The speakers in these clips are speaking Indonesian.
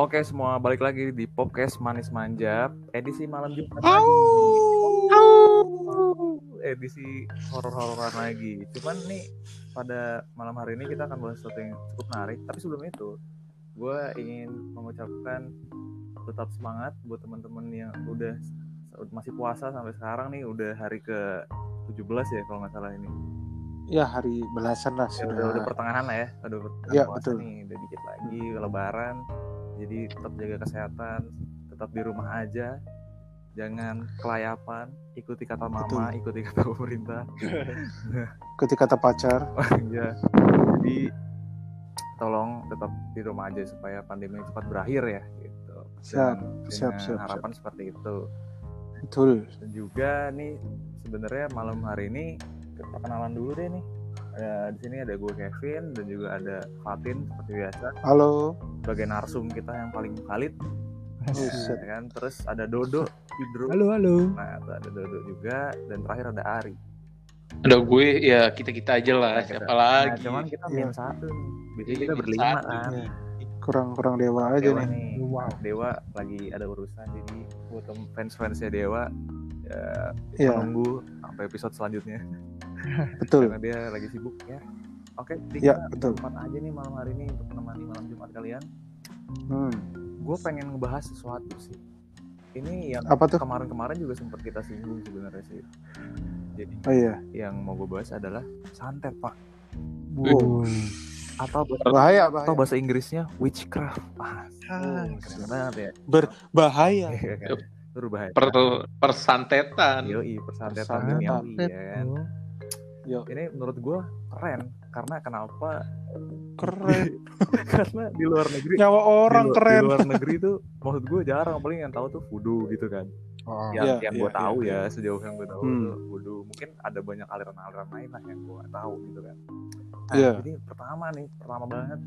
Oke semua balik lagi di podcast Manis Manjap edisi malam Jumat lagi. Edisi horor-hororan lagi. Cuman nih pada malam hari ini kita akan bahas sesuatu yang cukup menarik. Tapi sebelum itu, gue ingin mengucapkan tetap semangat buat teman-teman yang udah masih puasa sampai sekarang nih udah hari ke 17 ya kalau nggak salah ini. Ya hari belasan lah Ya, sudah. udah, udah pertengahan lah ya, udah pertengahan Ya, puasa betul. nih, udah dikit lagi lebaran. Jadi tetap jaga kesehatan, tetap di rumah aja. Jangan kelayapan, ikuti kata mama, ikuti kata pemerintah. Ketika kata pacar. ya. Jadi tolong tetap di rumah aja supaya pandemi cepat berakhir ya gitu. Siap, Dengan- siap, dengan siap, harapan seperti itu. Betul. Dan juga nih sebenarnya malam hari ini kenalan dulu deh nih. Ya, di sini ada gue Kevin dan juga ada Fatin seperti biasa Halo. sebagai narsum kita yang paling valid ya kan terus ada Dodo Hidro Halo, halo. nah ada Dodo juga dan terakhir ada Ari Ada gue ya kita kita aja lah Nah, kita- siapa nah lagi. cuman kita Iya. min satu nih biasanya Iya, kita berlima satu. kan Ya. Kurang kurang dewa aja Dewa nih. nih Wow. Dewa lagi ada urusan jadi buat fans fansnya Dewa ya, Iya, menunggu sampai episode selanjutnya betul. karena dia lagi sibuk ya oke jadi Ya, kita betul. berempat aja nih malam hari ini untuk menemani malam Jumat kalian Hmm. gue pengen ngebahas sesuatu sih ini yang Apa tuh? kemarin-kemarin juga sempat kita singgung sebenarnya sih jadi Oh iya. yang mau gue bahas adalah santet pak Wow. atau Bahaya, atau bahaya. bahasa Inggrisnya witchcraft ah Ah, keren banget ya Bahaya. Iya kan? Berbahaya Per persantetan. Yoi, persantetan Persantetan. duniawi ya kan Yo, ini menurut gue keren karena kenapa keren. karena di luar negeri Nyawa orang di, lu- keren. di luar negeri tuh maksud gue jarang paling yang tahu tuh voodoo gitu kan Oh, yang Iya, yang iya, gue tahu iya, ya sejauh yang gue tahu Hmm. tuh voodoo mungkin ada banyak aliran-aliran lain lah yang gue tahu gitu kan nah, Iya. jadi pertama nih pertama banget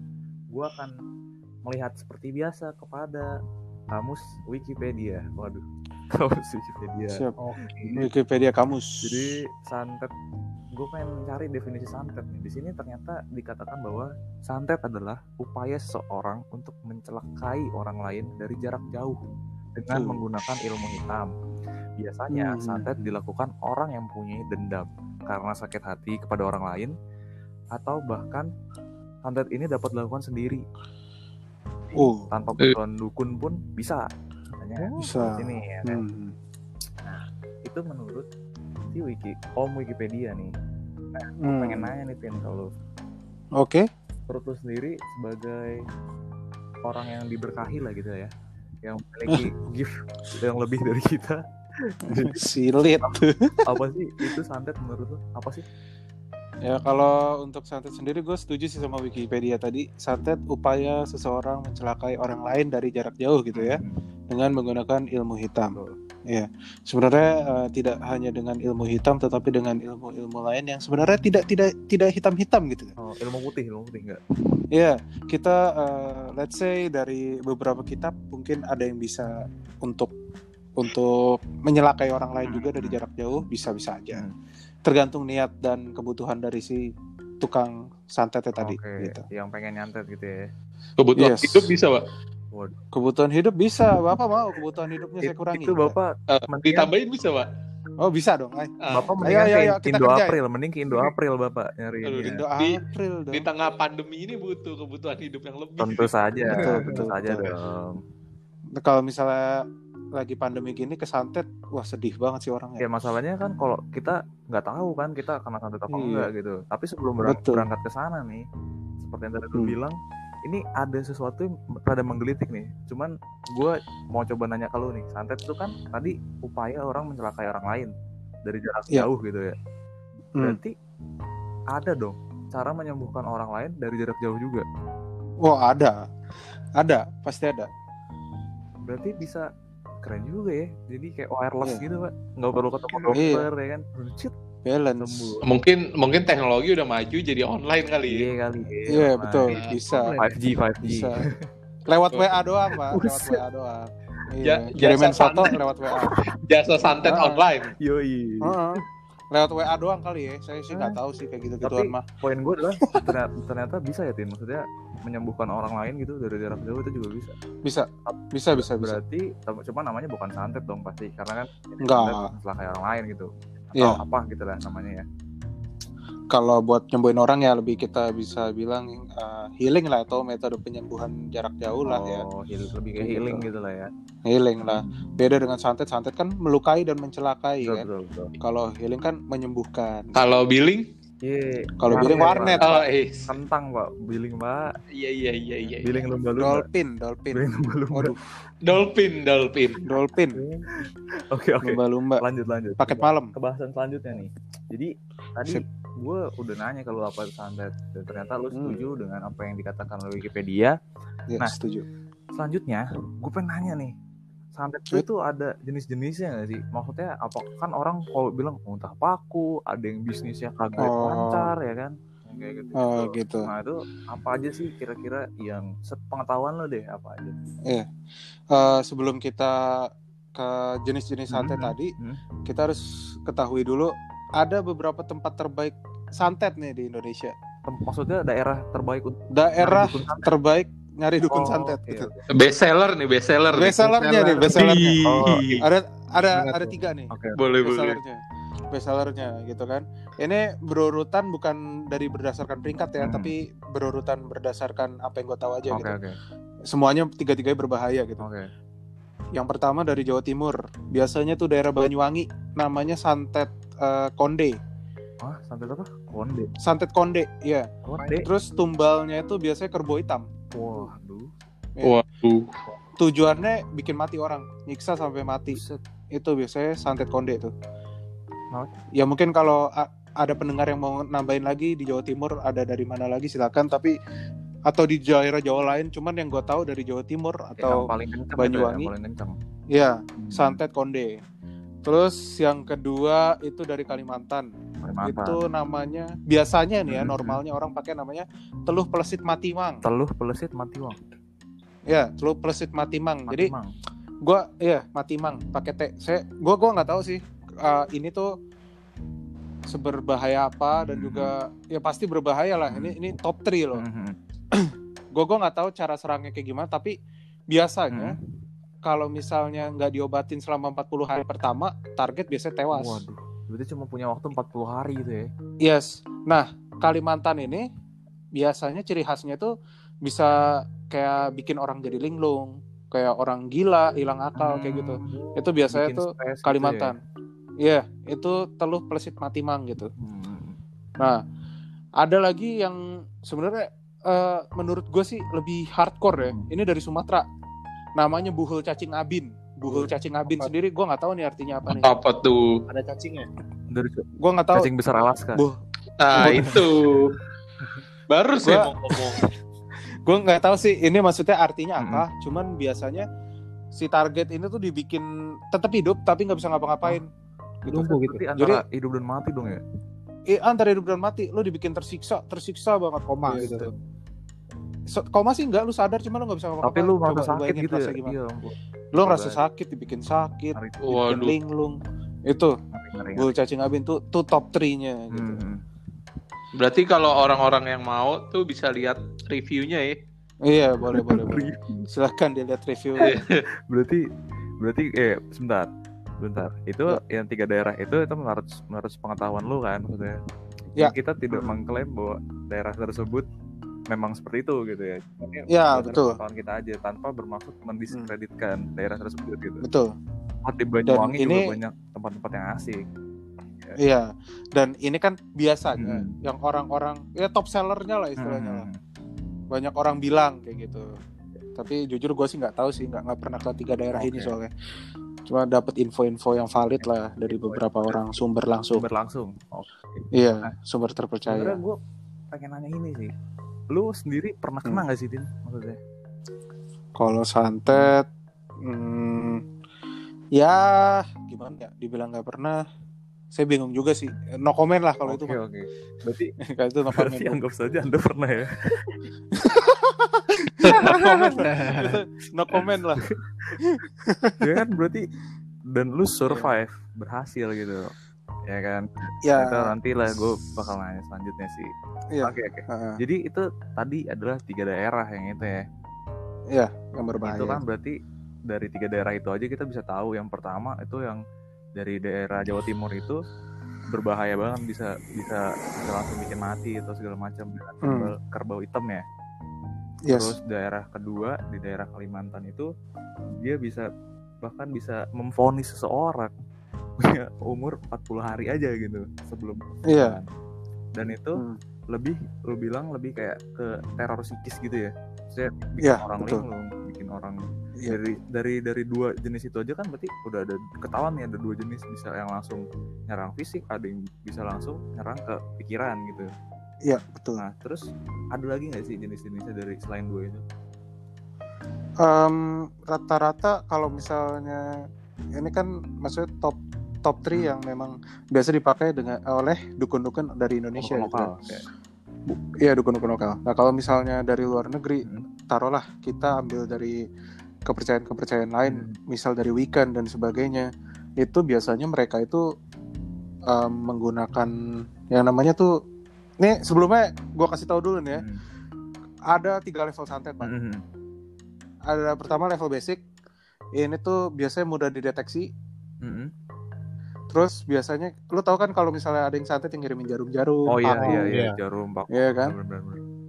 gue akan melihat seperti biasa kepada kamus Wikipedia waduh kamus Wikipedia Siap. Oke. Wikipedia kamus. jadi santet gue pengen mencari definisi santet nih di sini ternyata dikatakan bahwa santet adalah upaya seseorang untuk mencelakai orang lain dari jarak jauh dengan Betul. menggunakan ilmu hitam biasanya Hmm. santet dilakukan orang yang mempunyai dendam karena sakit hati kepada orang lain atau bahkan santet ini dapat dilakukan sendiri Oh, tanpa bantuan dukun pun bisa katanya bisa. di sini ya kan Hmm. itu menurut si wiki om wikipedia nih Hmm. pengen nanya nih Tin kalau Oke. menurut lu sendiri sebagai orang yang diberkahi lah gitu ya yang memiliki gift yang lebih dari kita Silit. apa sih itu santet menurut lu apa sih Ya kalau untuk santet sendiri gue setuju sih sama Wikipedia tadi. Santet upaya seseorang mencelakai orang lain dari jarak jauh gitu ya dengan menggunakan ilmu hitam. Ya, sebenarnya eh, tidak hanya dengan ilmu hitam tetapi dengan ilmu-ilmu lain yang sebenarnya tidak tidak tidak hitam-hitam gitu. oh, ilmu putih ilmu putih enggak Ya, kita eh, let's say dari beberapa kitab mungkin ada yang bisa untuk untuk menyelakai orang lain juga dari jarak jauh bisa-bisa aja. Hmm. Tergantung niat dan kebutuhan dari si tukang santetnya tadi oke gitu. yang pengen nyantet gitu ya Kebutuhan Yes. hidup bisa, Pak. Kebutuhan hidup bisa, Bapak mau kebutuhan hidupnya saya kurangi. itu bapak Eh, Mendingan- ditambahin bisa, Pak. Oh, bisa dong. Ay. Ah, bapak Ayo, mendingan ayo, ke ayo, kita Indo kerja. April mending ke Indo April bapak nyari Aduh, Indo Di- April dong. di tengah pandemi ini butuh kebutuhan hidup yang lebih. tentu saja Betul, tentu betul, saja betul. dong Kalau misalnya lagi pandemi gini kesantet, wah sedih banget sih orangnya. Ya masalahnya kan kalau kita nggak tahu kan kita kena santet apa Iya. enggak gitu. Tapi sebelum berang- Betul. berangkat ke sana nih, seperti yang tadi lu Hmm. bilang, ini ada sesuatu yang rada menggelitik nih. Cuman gue mau coba nanya ke lu nih, santet itu kan tadi upaya orang mencelakai orang lain dari jarak Iya. jauh gitu ya. Hmm. Berarti ada dong cara menyembuhkan orang lain dari jarak jauh juga. Wah ada, ada, pasti ada. Berarti bisa keren juga ya. Jadi kayak wireless Iya. gitu pak, nggak perlu ketemu Iya. dokter ya kan. Cit, Balance. sembuh. Mungkin mungkin teknologi udah maju jadi online kali ya. Iya kali. Iya betul, bisa, 5G, 5G. bisa. Lewat WA doang, Pak. Lewat. WA doang. Ja- Iya, kirimin jasa foto santet. lewat WA. Jasa santet Ah. online. Yoi. Heeh. lewat WA doang kali ya saya sih nggak tahu sih kayak gitu gituan Tapi- mah poin gue adalah ternyata, ternyata bisa ya tin maksudnya menyembuhkan orang lain gitu dari jarak jauh itu juga bisa bisa bisa bisa bisa berarti cuma namanya bukan santet dong pasti karena kan Enggak. setelah kayak orang lain gitu atau Iya. apa gitu lah namanya ya. Kalau buat nyembuhin orang ya lebih kita bisa bilang uh, healing lah atau metode penyembuhan jarak jauh lah ya. Oh heal- lebih kayak Gitu. healing gitu lah ya. Healing lah. Beda dengan santet santet kan melukai dan mencelakai betul kan. betul betul. Kalau healing kan menyembuhkan. Kalau billing? Iya, Kalau billing warnet. Pak. Oh, eh. kentang pak billing pak Iya iya iya iya. billing lumba-lumba dolphin dolphin billing lumba-lumba waduh Dolphin, dolphin. dolphin oke oke lumba-lumba lanjut lanjut paket malam ke bahasan selanjutnya nih jadi tadi Sip. gue udah nanya kalau apa santet dan ternyata lu Hmm. setuju dengan apa yang dikatakan oleh Wikipedia ya, Nah. setuju selanjutnya gue pengen nanya nih santet itu, itu ada jenis-jenisnya nggak sih maksudnya apa kan orang kalau bilang muntah paku ada yang bisnisnya kagak Oh. lancar ya kan kayak gitu Oh, gitu. nah itu apa aja sih kira-kira yang sepengetahuan lo deh apa aja Eh, sebelum kita ke jenis-jenis santet Hmm. tadi Hmm. kita harus ketahui dulu ada beberapa tempat terbaik santet nih di Indonesia maksudnya daerah terbaik untuk daerah terbaik nyari dukun Oh, santet oke, gitu. Best seller nih, best seller. nih. best sellernya nih best sellernya Oh, ada ada ada tiga nih. Oke Boleh best boleh. sellernya best sellernya gitu kan. Ini berurutan bukan dari berdasarkan peringkat ya Hmm. tapi berurutan berdasarkan apa yang gue tahu aja oke gitu. oke. Semuanya tiga-tiganya berbahaya gitu. Oke. Yang pertama dari Jawa Timur. Biasanya tuh daerah Banyuwangi namanya santet eh, konde. Ah santet apa? Konde. Santet konde ya konde. Terus tumbalnya itu biasanya kerbau hitam waduh Waduh. tujuannya bikin mati orang nyiksa sampai mati Buset. itu biasanya santet konde itu ya mungkin kalau ada pendengar yang mau nambahin lagi di Jawa Timur ada dari mana lagi silakan tapi atau di daerah Jawa lain cuman yang gue tahu dari Jawa Timur yang atau paling kencang Banyuwangi. ya, yang paling kencang ya Hmm. santet konde terus yang kedua itu dari Kalimantan Kalimantan. itu namanya biasanya nih ya Hmm. normalnya orang pakai namanya teluh pelesit matimang teluh pelesit mati wang ya teluh pelesit matimang jadi Matimang. gua iya matimang pakai T saya gua gua nggak tahu sih uh, ini tuh seberbahaya apa dan Hmm. juga ya pasti berbahaya lah ini ini top 3 loh Mhm. gua gua nggak tahu cara serangnya kayak gimana tapi biasanya Mhm. Kalau misalnya nggak diobatin selama 40 hari pertama target biasanya tewas waduh berarti cuma punya waktu 40 hari gitu ya yes nah Kalimantan ini biasanya ciri khasnya tuh bisa kayak bikin orang jadi linglung kayak orang gila hilang akal kayak gitu Hmm. itu biasanya tuh gitu Kalimantan. Iya, itu teluh pelesit matimang gitu. ya. Hmm. Nah, ada lagi yang sebenarnya eh, menurut gue sih lebih hardcore ya. Hmm. Ini dari Sumatera. Namanya buhul cacing abin. Buhul cacing abin Apa? sendiri gue nggak tahu nih artinya apa nih. Apa tuh? Ada cacingnya. dari Gue nggak tahu. cacing besar Alaska Bu, Nah, itu. Baru Gua- ngomong. gue nggak tahu sih ini maksudnya artinya Hmm. apa. Cuman biasanya si target ini tuh dibikin tetap hidup tapi nggak bisa ngapa-ngapain. Gitu. Lumpuh gitu. Berarti antara hidup dan mati dong ya Eh, antara hidup dan mati, lo dibikin tersiksa, tersiksa banget Koma Iya, gitu. So- koma sih enggak, lu sadar cuman lu nggak bisa ngapa-ngapain. tapi lu merasa sakit gitu ya gimana. iya ampun. lu ngerasa sakit dibikin sakit dibikin Waduh. linglung itu ngeri, ngeri. bul cacing abin tuh tuh top 3 nya gitu Hmm. Berarti kalau orang-orang yang mau tuh bisa lihat reviewnya ya. iya boleh boleh boleh silahkan dilihat review Iya. berarti berarti eh sebentar bentar itu yang tiga daerah itu itu menurut menurut pengetahuan lu kan maksudnya Ya. kita tidak mengklaim bahwa daerah tersebut memang seperti itu gitu ya. Ini Ya, berdasarkan betul. pengetahuan kita aja tanpa bermaksud mendiskreditkan daerah tersebut gitu. Betul. Oh, di Banyuwangi juga ini- banyak tempat-tempat yang asik iya. Dan ini kan biasanya Hmm. yang orang-orang ya top sellernya lah istilahnya lah. Hmm. banyak orang bilang kayak gitu. Tapi jujur gue sih nggak tahu sih nggak nggak pernah ke tiga daerah ini Oke. soalnya. Cuma dapat info-info yang valid lah dari beberapa orang sumber langsung. Berlangsung oh. iya sumber terpercaya. Sebenarnya gue pengen nanya ini sih lu sendiri pernah kena Hmm. nggak sih Tin maksudnya Kalau santet, hmm, ya gimana ya? Dibilang nggak pernah. Saya bingung juga sih. No comment lah kalau itu. oke oke berarti Kalau itu no comment. berarti anggap saja anda pernah ya no comment lah. no comment lah. ya kan berarti dan lu survive berhasil gitu ya kan Ya. itu nanti lah gue bakal nanya selanjutnya sih Iya. oke oke Heeh. jadi itu tadi adalah tiga daerah yang itu ya Iya, yang berbahaya. itu kan berarti dari tiga daerah itu aja kita bisa tahu yang pertama itu yang dari daerah Jawa Timur itu berbahaya banget bisa bisa bisa langsung bikin mati atau segala macam dengan Hmm. kerbau, kerbau hitam ya yes. terus daerah kedua di daerah Kalimantan itu dia bisa bahkan bisa memvonis seseorang punya umur 40 hari aja gitu sebelum Iya. dan itu Hmm. lebih lu bilang lebih kayak ke teror psikis gitu ya saya bikin Iya, orang betul. linglung bikin orang Iya. dari dari dari dua jenis itu aja kan berarti udah ada ketahuan nih ada dua jenis bisa yang langsung nyerang fisik ada yang bisa langsung nyerang ke pikiran gitu Iya, betul. nah terus ada lagi nggak sih jenis-jenisnya dari selain dua itu Em, rata-rata kalau misalnya ini kan maksudnya top top 3 yang memang biasa dipakai dengan oleh dukun-dukun dari Indonesia gitu lokal kan. kayak Iya dukun-dukun lokal. Nah kalau misalnya dari luar negeri, Hmm. taruhlah kita ambil dari kepercayaan-kepercayaan lain, Hmm. misal dari Wiccan dan sebagainya, itu biasanya mereka itu em, menggunakan yang namanya tuh, nih sebelumnya gua kasih tahu dulu nih ya, Hmm. ada tiga level santet pak. Hmm. Ada pertama level basic, ini tuh biasanya mudah dideteksi. Hmm. Terus biasanya, lu tahu kan kalau misalnya ada yang santet yang ngirimin jarum-jarum, oh iya iya iya iya. jarum pak Iya kan?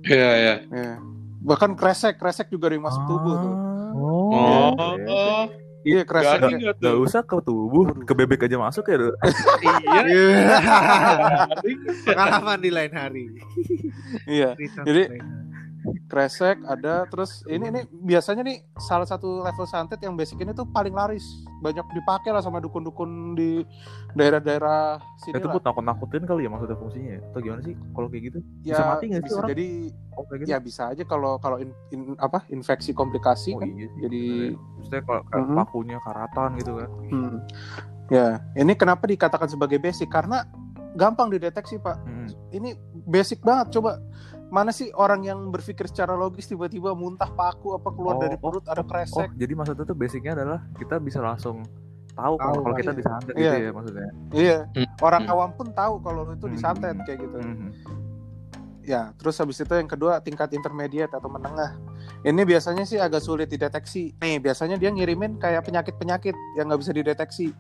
Iya, iya. Iya. Bahkan kresek, kresek juga ada yang masuk tubuh tuh. Oh. Oh, iya. oh, Iya kresek. nggak Gak tuh? usah ke tubuh, ke bebek aja masuk ya. Iya. Pengalaman di lain hari. Iya. Jadi. Kresek ada terus ini ini biasanya nih salah satu level santet yang basic ini tuh paling laris banyak dipakai lah sama dukun-dukun di daerah-daerah sini itu buat nakut-nakutin kali ya maksudnya fungsinya ya? Atau gimana sih? Kalau kayak gitu? ya, bisa mati nggak sih bisa orang? jadi Oh, kayak gitu? ya bisa aja kalau kalau in- in- apa infeksi komplikasi oh kan iya sih. jadi- Maksudnya kalau kayak Mhm. pakunya karatan gitu kan. hmm. ya ini kenapa dikatakan sebagai basic karena gampang dideteksi pak Hmm. ini basic banget coba mana sih orang yang berpikir secara logis tiba-tiba muntah paku apa keluar Oh, dari oh, perut ada Oh, kresek jadi maksudnya tuh basicnya adalah kita bisa langsung tahu Tahu, kalau kita iya. disantet Iya. gitu ya maksudnya. iya Hmm. orang Hmm. awam pun tahu kalau itu disantet Hmm. kayak gitu Mhm. ya terus habis itu yang kedua tingkat intermediate atau menengah ini biasanya sih agak sulit dideteksi nih biasanya dia ngirimin kayak penyakit-penyakit yang nggak bisa dideteksi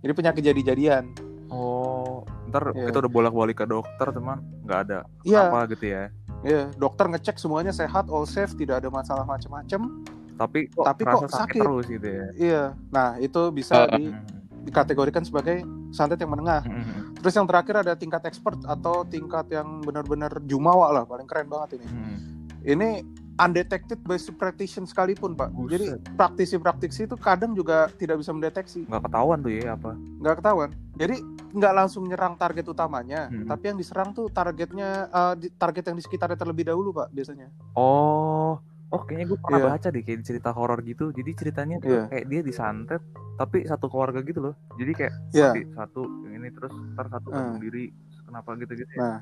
jadi penyakit jadi-jadian Oh, ntar Iya. kita udah bolak-balik ke dokter teman, nggak ada iya apa gitu ya. Iya dokter ngecek semuanya sehat all safe tidak ada masalah macam-macam Tapi kok Tapi kok sakit, sakit. terus gitu ya. iya nah itu bisa Ah. di- dikategorikan sebagai santet yang menengah Mhm. terus yang terakhir ada tingkat expert atau tingkat yang benar-benar jumawa lah paling keren banget ini Mhm. ini undetected by practitioner sekalipun pak Buset. jadi praktisi-praktisi itu kadang juga tidak bisa mendeteksi Nggak ketahuan tuh ya apa. nggak ketahuan jadi nggak langsung nyerang target utamanya Hmm. tapi yang diserang tuh targetnya eh, di- target yang di sekitarnya terlebih dahulu pak biasanya Oh, oh kayaknya gue pernah Iya. baca deh kayak cerita horor gitu. Jadi ceritanya tuh Iya. kayak dia disantet, tapi satu keluarga gitu loh. Jadi kayak ya mati satu yang ini terus ntar satu bunuh diri kenapa gitu gitu ya? nah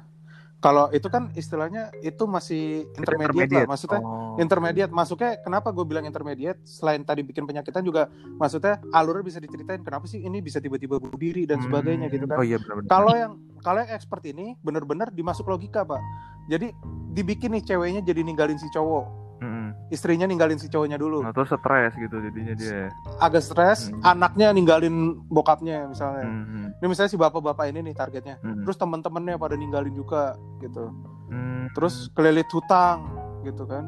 kalau itu kan istilahnya itu masih intermediate, lah maksudnya Oh. intermediate. Masuknya kenapa gue bilang intermediate? Selain tadi bikin penyakitan juga maksudnya alurnya bisa diceritain kenapa sih ini bisa tiba-tiba bunuh diri dan sebagainya Hmm. gitu kan? Oh iya kalau yang kalau yang expert ini bener-bener dimasuk logika pak. Jadi dibikin nih ceweknya jadi ninggalin si cowok Mm-mm. istrinya ninggalin si cowoknya dulu Nah, terus stres gitu jadinya dia. agak stres Hmm. anaknya ninggalin bokapnya misalnya Mhm. ini misalnya si bapak-bapak ini nih targetnya Mhm. terus teman-temannya pada ninggalin juga gitu Hmm. terus kelilit hutang gitu kan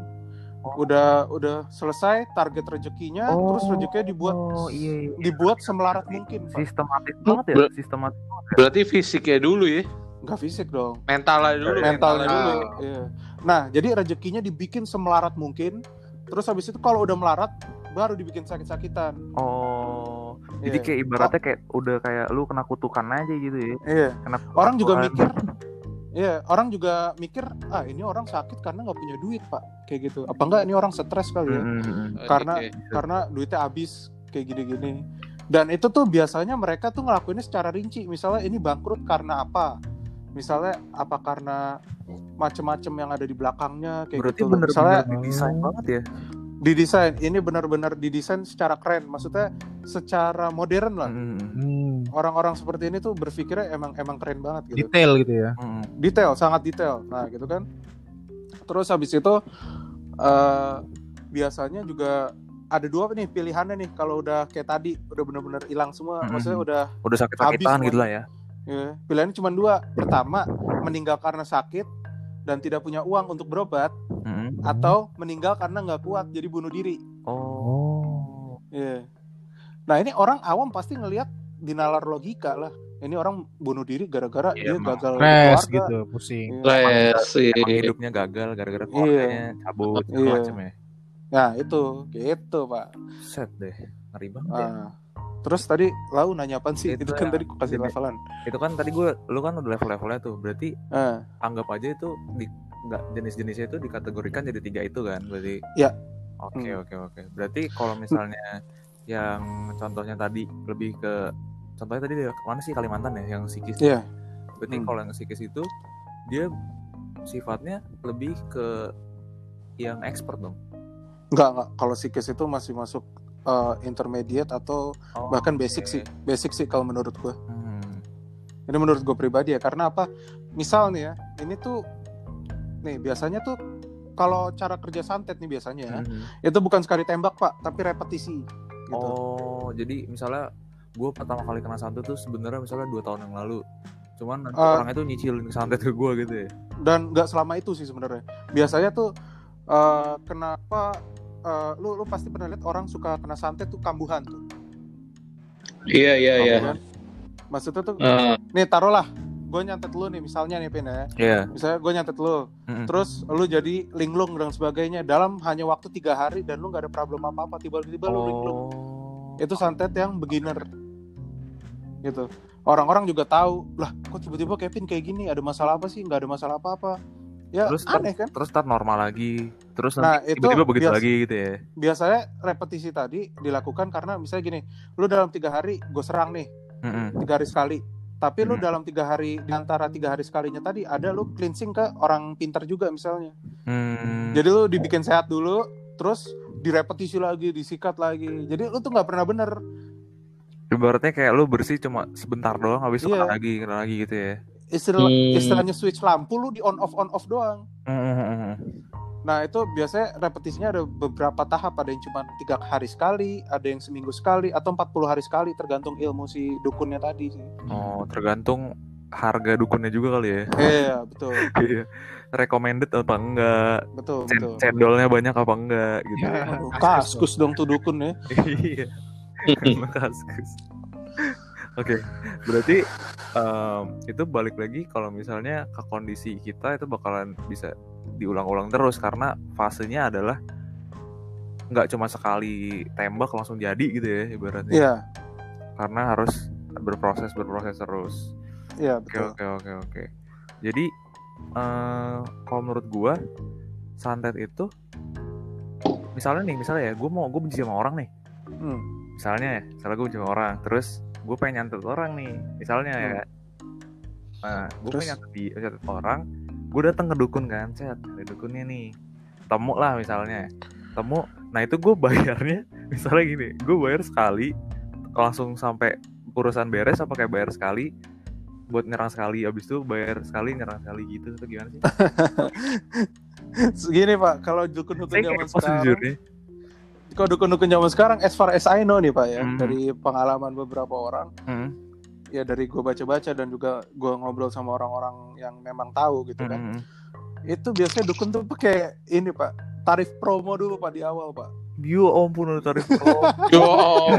udah udah selesai target rezekinya Oh, terus rezekinya dibuat oh, iya, iya. dibuat semelarat mungkin Pak. sistematis banget ya, Ber- sistematis. Berarti fisiknya dulu ya. Nggak fisik dong Mentalnya dulu. mentalnya mentalnya dulu iya. nah jadi rezekinya dibikin semelarat mungkin terus habis itu kalau udah melarat baru dibikin sakit-sakitan Oh, jadi Iya. kayak ibaratnya kayak udah kayak lu kena kutukan aja gitu ya. iya Kena orang juga mikir Iya, orang juga mikir ah ini orang sakit karena nggak punya duit pak, kayak gitu. Apa enggak ini orang stres kali ya? Mhm. Karena Oke. karena duitnya habis kayak gini-gini. Dan itu tuh biasanya mereka tuh ngelakuinnya secara rinci. Misalnya ini bangkrut karena apa? Misalnya apa karena macem-macem yang ada di belakangnya kayak Berarti gitu. bener-bener Misalnya didesain banget ya. didesain ini benar-benar didesain secara keren. Maksudnya secara modern lah. Mm, mm, Hmm, Orang-orang seperti ini tuh berpikirnya emang emang keren banget gitu. detail gitu ya. mm. Detail, sangat detail. Nah, gitu kan. Terus habis itu eh biasanya juga ada dua nih pilihannya nih kalau udah kayak tadi udah bener-bener hilang semua. Maksudnya udah Udah sakit-sakitan gitu lah ya. Ya, pilihannya cuma dua. Pertama, meninggal karena sakit dan tidak punya uang untuk berobat Mm. atau meninggal karena nggak kuat jadi bunuh diri. Oh. Iya. Nah ini orang awam pasti ngelihat di nalar logika lah. Ini orang bunuh diri gara-gara Iya, dia emang. gagal keluarga. gitu, pusing. Iya. Les sih. Emang hidupnya gagal gara-gara keluarganya cabut segala Iya. macam ya. Nah itu, gitu pak. Set deh. Ngeri banget ya. Terus tadi lau nanya apa sih? Itu Itu, kan tadi kasih jadi- levelan. Itu kan tadi gue, lu kan udah level-levelnya tuh. Berarti Ah. anggap aja itu di nggak jenis-jenisnya itu dikategorikan jadi tiga itu kan berarti Ya. oke Hmm. oke oke berarti kalau misalnya yang contohnya tadi lebih ke contohnya tadi dari mana sih Kalimantan ya yang psikis Iya. berarti Hmm. kalau yang psikis itu dia sifatnya lebih ke yang expert dong Enggak enggak. Kalau psikis itu masih masuk eh, intermediate atau Oh, bahkan basic sih. Basic sih kalau menurut gua. Hmm. Ini menurut gue pribadi ya. Karena apa? Misal nih ya, ini tuh nih biasanya tuh kalau cara kerja santet nih biasanya ya, Hmm. itu bukan sekali tembak pak, tapi repetisi. Gitu. oh jadi misalnya gue pertama kali kena santet tuh sebenarnya misalnya dua tahun yang lalu cuman nanti Eh, orang itu nyicilin santet ke gue gitu ya Dan nggak selama itu sih sebenarnya. Biasanya tuh eh, kenapa eh, lu lu pasti pernah lihat orang suka kena santet tuh kambuhan tuh. Iya iya iya. Maksudnya tuh, Eh, nih taruhlah, gue nyantet lu nih misalnya nih Pin ya. Iya. Misalnya gue nyantet lu, Mm-mm. terus lu jadi linglung dan sebagainya dalam hanya waktu tiga hari dan lu nggak ada problem apa apa tiba-tiba lu linglung. Oh. Itu santet yang beginner, gitu. Orang-orang juga tahu, lah kok tiba-tiba Kevin kayak gini, ada masalah apa sih? Nggak ada masalah apa-apa. Ya Terus aneh kan? terus start normal lagi terus Nah, nanti itu tiba-tiba begitu bias- lagi gitu ya Biasanya repetisi tadi dilakukan karena misalnya gini, lu dalam tiga hari gue serang nih, Mm-mm. tiga hari sekali. Tapi lu Hmm. dalam tiga hari di antara tiga hari sekalinya tadi ada lu cleansing ke orang pintar juga misalnya. Hmm. Jadi lu dibikin sehat dulu, terus direpetisi lagi, disikat lagi. Jadi lu tuh nggak pernah bener. ibaratnya kayak lu bersih cuma sebentar doang habis itu kena lagi kena lagi gitu ya Istilah, Hmm. istilahnya switch lampu lu di on off on off doang. Mm-mm. Nah itu biasanya repetisinya ada beberapa tahap. Ada yang cuma tiga hari sekali, ada yang seminggu sekali, atau 40 hari sekali tergantung ilmu si dukunnya tadi sih. oh tergantung harga dukunnya juga kali ya Iya betul, Iya. recommended apa enggak betul, Cen- betul. cendolnya banyak apa enggak gitu Aduh, kaskus dong tuh dukun ya. iya kaskus oke berarti em, itu balik lagi kalau misalnya ke kondisi kita itu bakalan bisa diulang-ulang terus karena fasenya adalah nggak cuma sekali tembak langsung jadi gitu ya ibaratnya. Iya, karena harus berproses berproses terus. Iya oke betul. oke oke oke. Jadi eh kalau menurut gua santet itu misalnya nih misalnya ya gue mau gue benci sama orang nih. Hmm. misalnya ya misalnya gue benci sama orang terus gue pengen nyantet orang nih misalnya ya. Nah gue pengen nyantet di nyantet orang gue datang ke dukun kan set ada dukunnya nih. Temu lah misalnya. Temu nah itu gue bayarnya misalnya gini gue bayar sekali langsung sampai urusan beres apa kayak bayar sekali buat nyerang sekali abis itu bayar sekali nyerang sekali gitu atau gimana sih? Segini pak, kalau dukun-dukun Saya zaman sekarang, kalau dukun-dukun zaman sekarang, as far as I know nih pak ya, Hmm. dari pengalaman beberapa orang, Hmm, ya dari gue baca-baca dan juga gue ngobrol sama orang-orang yang memang tahu gitu kan, hmm, hmm. itu biasanya dukun tuh pakai ini pak, tarif promo dulu pak di awal pak. Ya ampun udah tarif pro. Yo,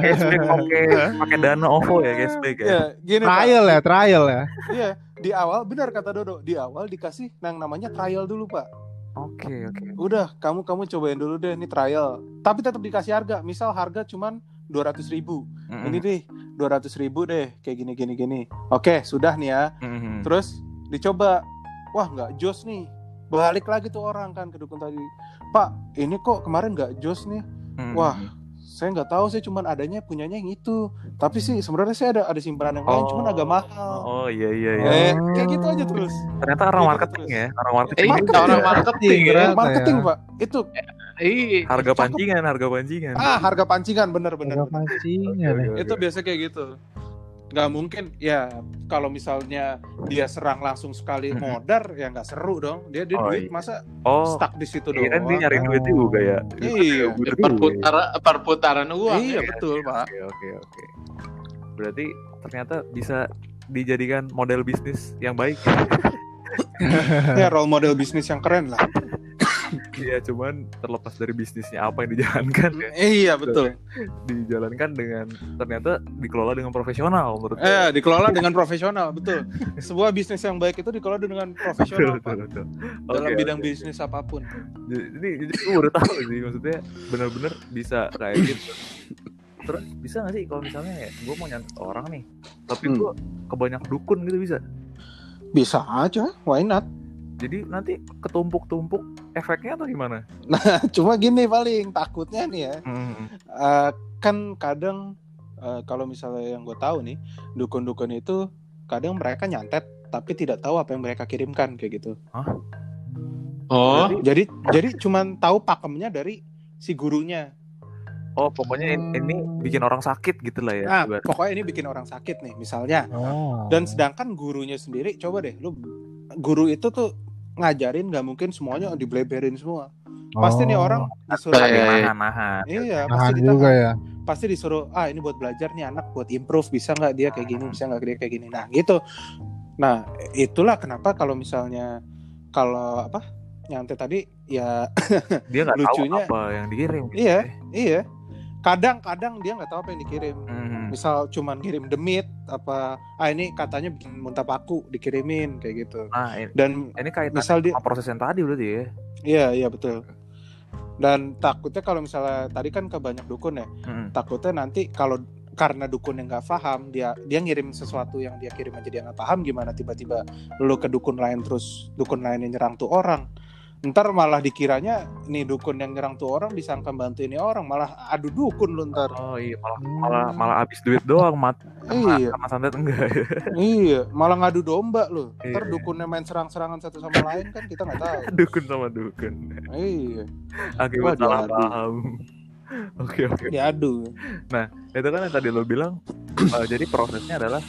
cashback pakai pakai dana OVO ya cashback ya. Ya gini pak, Trial ya, trial ya. iya di awal benar kata Dodo, di awal dikasih yang namanya trial dulu pak. Oke oke. Udah kamu kamu cobain dulu deh ini trial, tapi tetap dikasih harga. Misal harga cuman 200 ribu, Hmm, ini deh 200 ribu deh kayak gini gini gini. Oke sudah nih ya. Hmm, Terus dicoba, wah nggak jos nih. Balik lagi tuh orang kan ke dukun tadi. Pak, ini kok kemarin nggak jos nih. hmm. Wah, saya nggak tahu sih cuman adanya punyanya yang itu. Tapi sih sebenarnya saya ada ada simpanan yang lain, cuman agak mahal. Oh iya iya iya. Eh, kayak gitu aja terus. Ternyata orang Gitu marketing terus. ya, orang marketing. Eh, Marketing. orang marketing ya. ya. Marketing, Pak. Itu Iya. Harga Cakep. pancingan, harga pancingan. ah harga pancingan bener-bener Harga pancingan ya. itu biasa kayak gitu nggak mungkin ya kalau misalnya dia serang langsung sekali modar ya nggak seru dong dia dia Oh, duit iya. masa Oh, stuck di situ kirain doang dia nyari Oh. duit juga ya. iya Duit Perputaran perputaran uang. iya ya. betul pak Oke, oke, oke. Berarti ternyata bisa dijadikan model bisnis yang baik. ya role model bisnis yang keren lah Iya, cuman terlepas dari bisnisnya apa yang dijalankan ya, iya betul dijalankan dengan ternyata dikelola dengan profesional menurut eh dikelola dengan profesional betul sebuah bisnis yang baik itu dikelola dengan betul, profesional betul, Pak. betul. dalam Oke, bidang oke. bisnis apa pun Jadi, jadi gue baru tahu sih maksudnya benar-benar bisa kayak gitu. Terus bisa gak sih kalau misalnya ya gue mau nyantet orang nih, tapi Hmm. gue kebanyak dukun gitu bisa. bisa aja why not Jadi nanti ketumpuk-tumpuk efeknya atau gimana? cuma gini paling takutnya nih ya Hmm. Eh, kan kadang eh, kalau misalnya yang gue tahu nih dukun-dukun itu kadang mereka nyantet tapi tidak tahu apa yang mereka kirimkan kayak gitu Oh, jadi jadi cuman tahu pakemnya dari si gurunya Oh pokoknya in- ini bikin orang sakit gitu lah ya. nah pokoknya ini bikin orang sakit nih misalnya Oh. dan sedangkan gurunya sendiri coba deh lu guru itu tuh ngajarin nggak mungkin semuanya dibleberin semua pasti nih Oh. orang disuruh Iya, Ada iya, iya. nahan-nahan. iya Nahan pasti juga ditahan ya. pasti disuruh ah ini buat belajar nih anak buat improve bisa nggak dia kayak gini bisa nggak dia kayak gini nah gitu nah itulah kenapa kalau misalnya kalau apa nyantet tadi ya Dia nggak tahu Lucunya- apa yang dikirim. iya iya kadang-kadang dia nggak tahu apa yang dikirim Hmm. misal cuman kirim demit apa ah ini katanya bikin muntah paku dikirimin kayak gitu Nah ini, dan ini kaitan misal dia proses yang tadi berarti ya. iya iya betul dan takutnya kalau misalnya tadi kan ke banyak dukun ya Hmm. takutnya nanti kalau karena dukun yang nggak paham dia dia ngirim sesuatu yang dia kirim aja dia nggak paham gimana tiba-tiba lu ke dukun lain terus dukun lain yang nyerang tuh orang ntar malah dikiranya nih dukun yang nyerang tuh orang disangka bantu ini orang malah adu dukun lu ntar Oh iya malah malah malah habis duit doang mat. iya Sama santet enggak ya. iya malah ngadu domba lu ntar Iya. dukunnya main serang-serangan satu sama lain kan kita nggak tahu dukun sama dukun. iya Akibat Wah, salah paham. Oke oke. diadu Itu kan yang tadi lo bilang. eh, jadi prosesnya adalah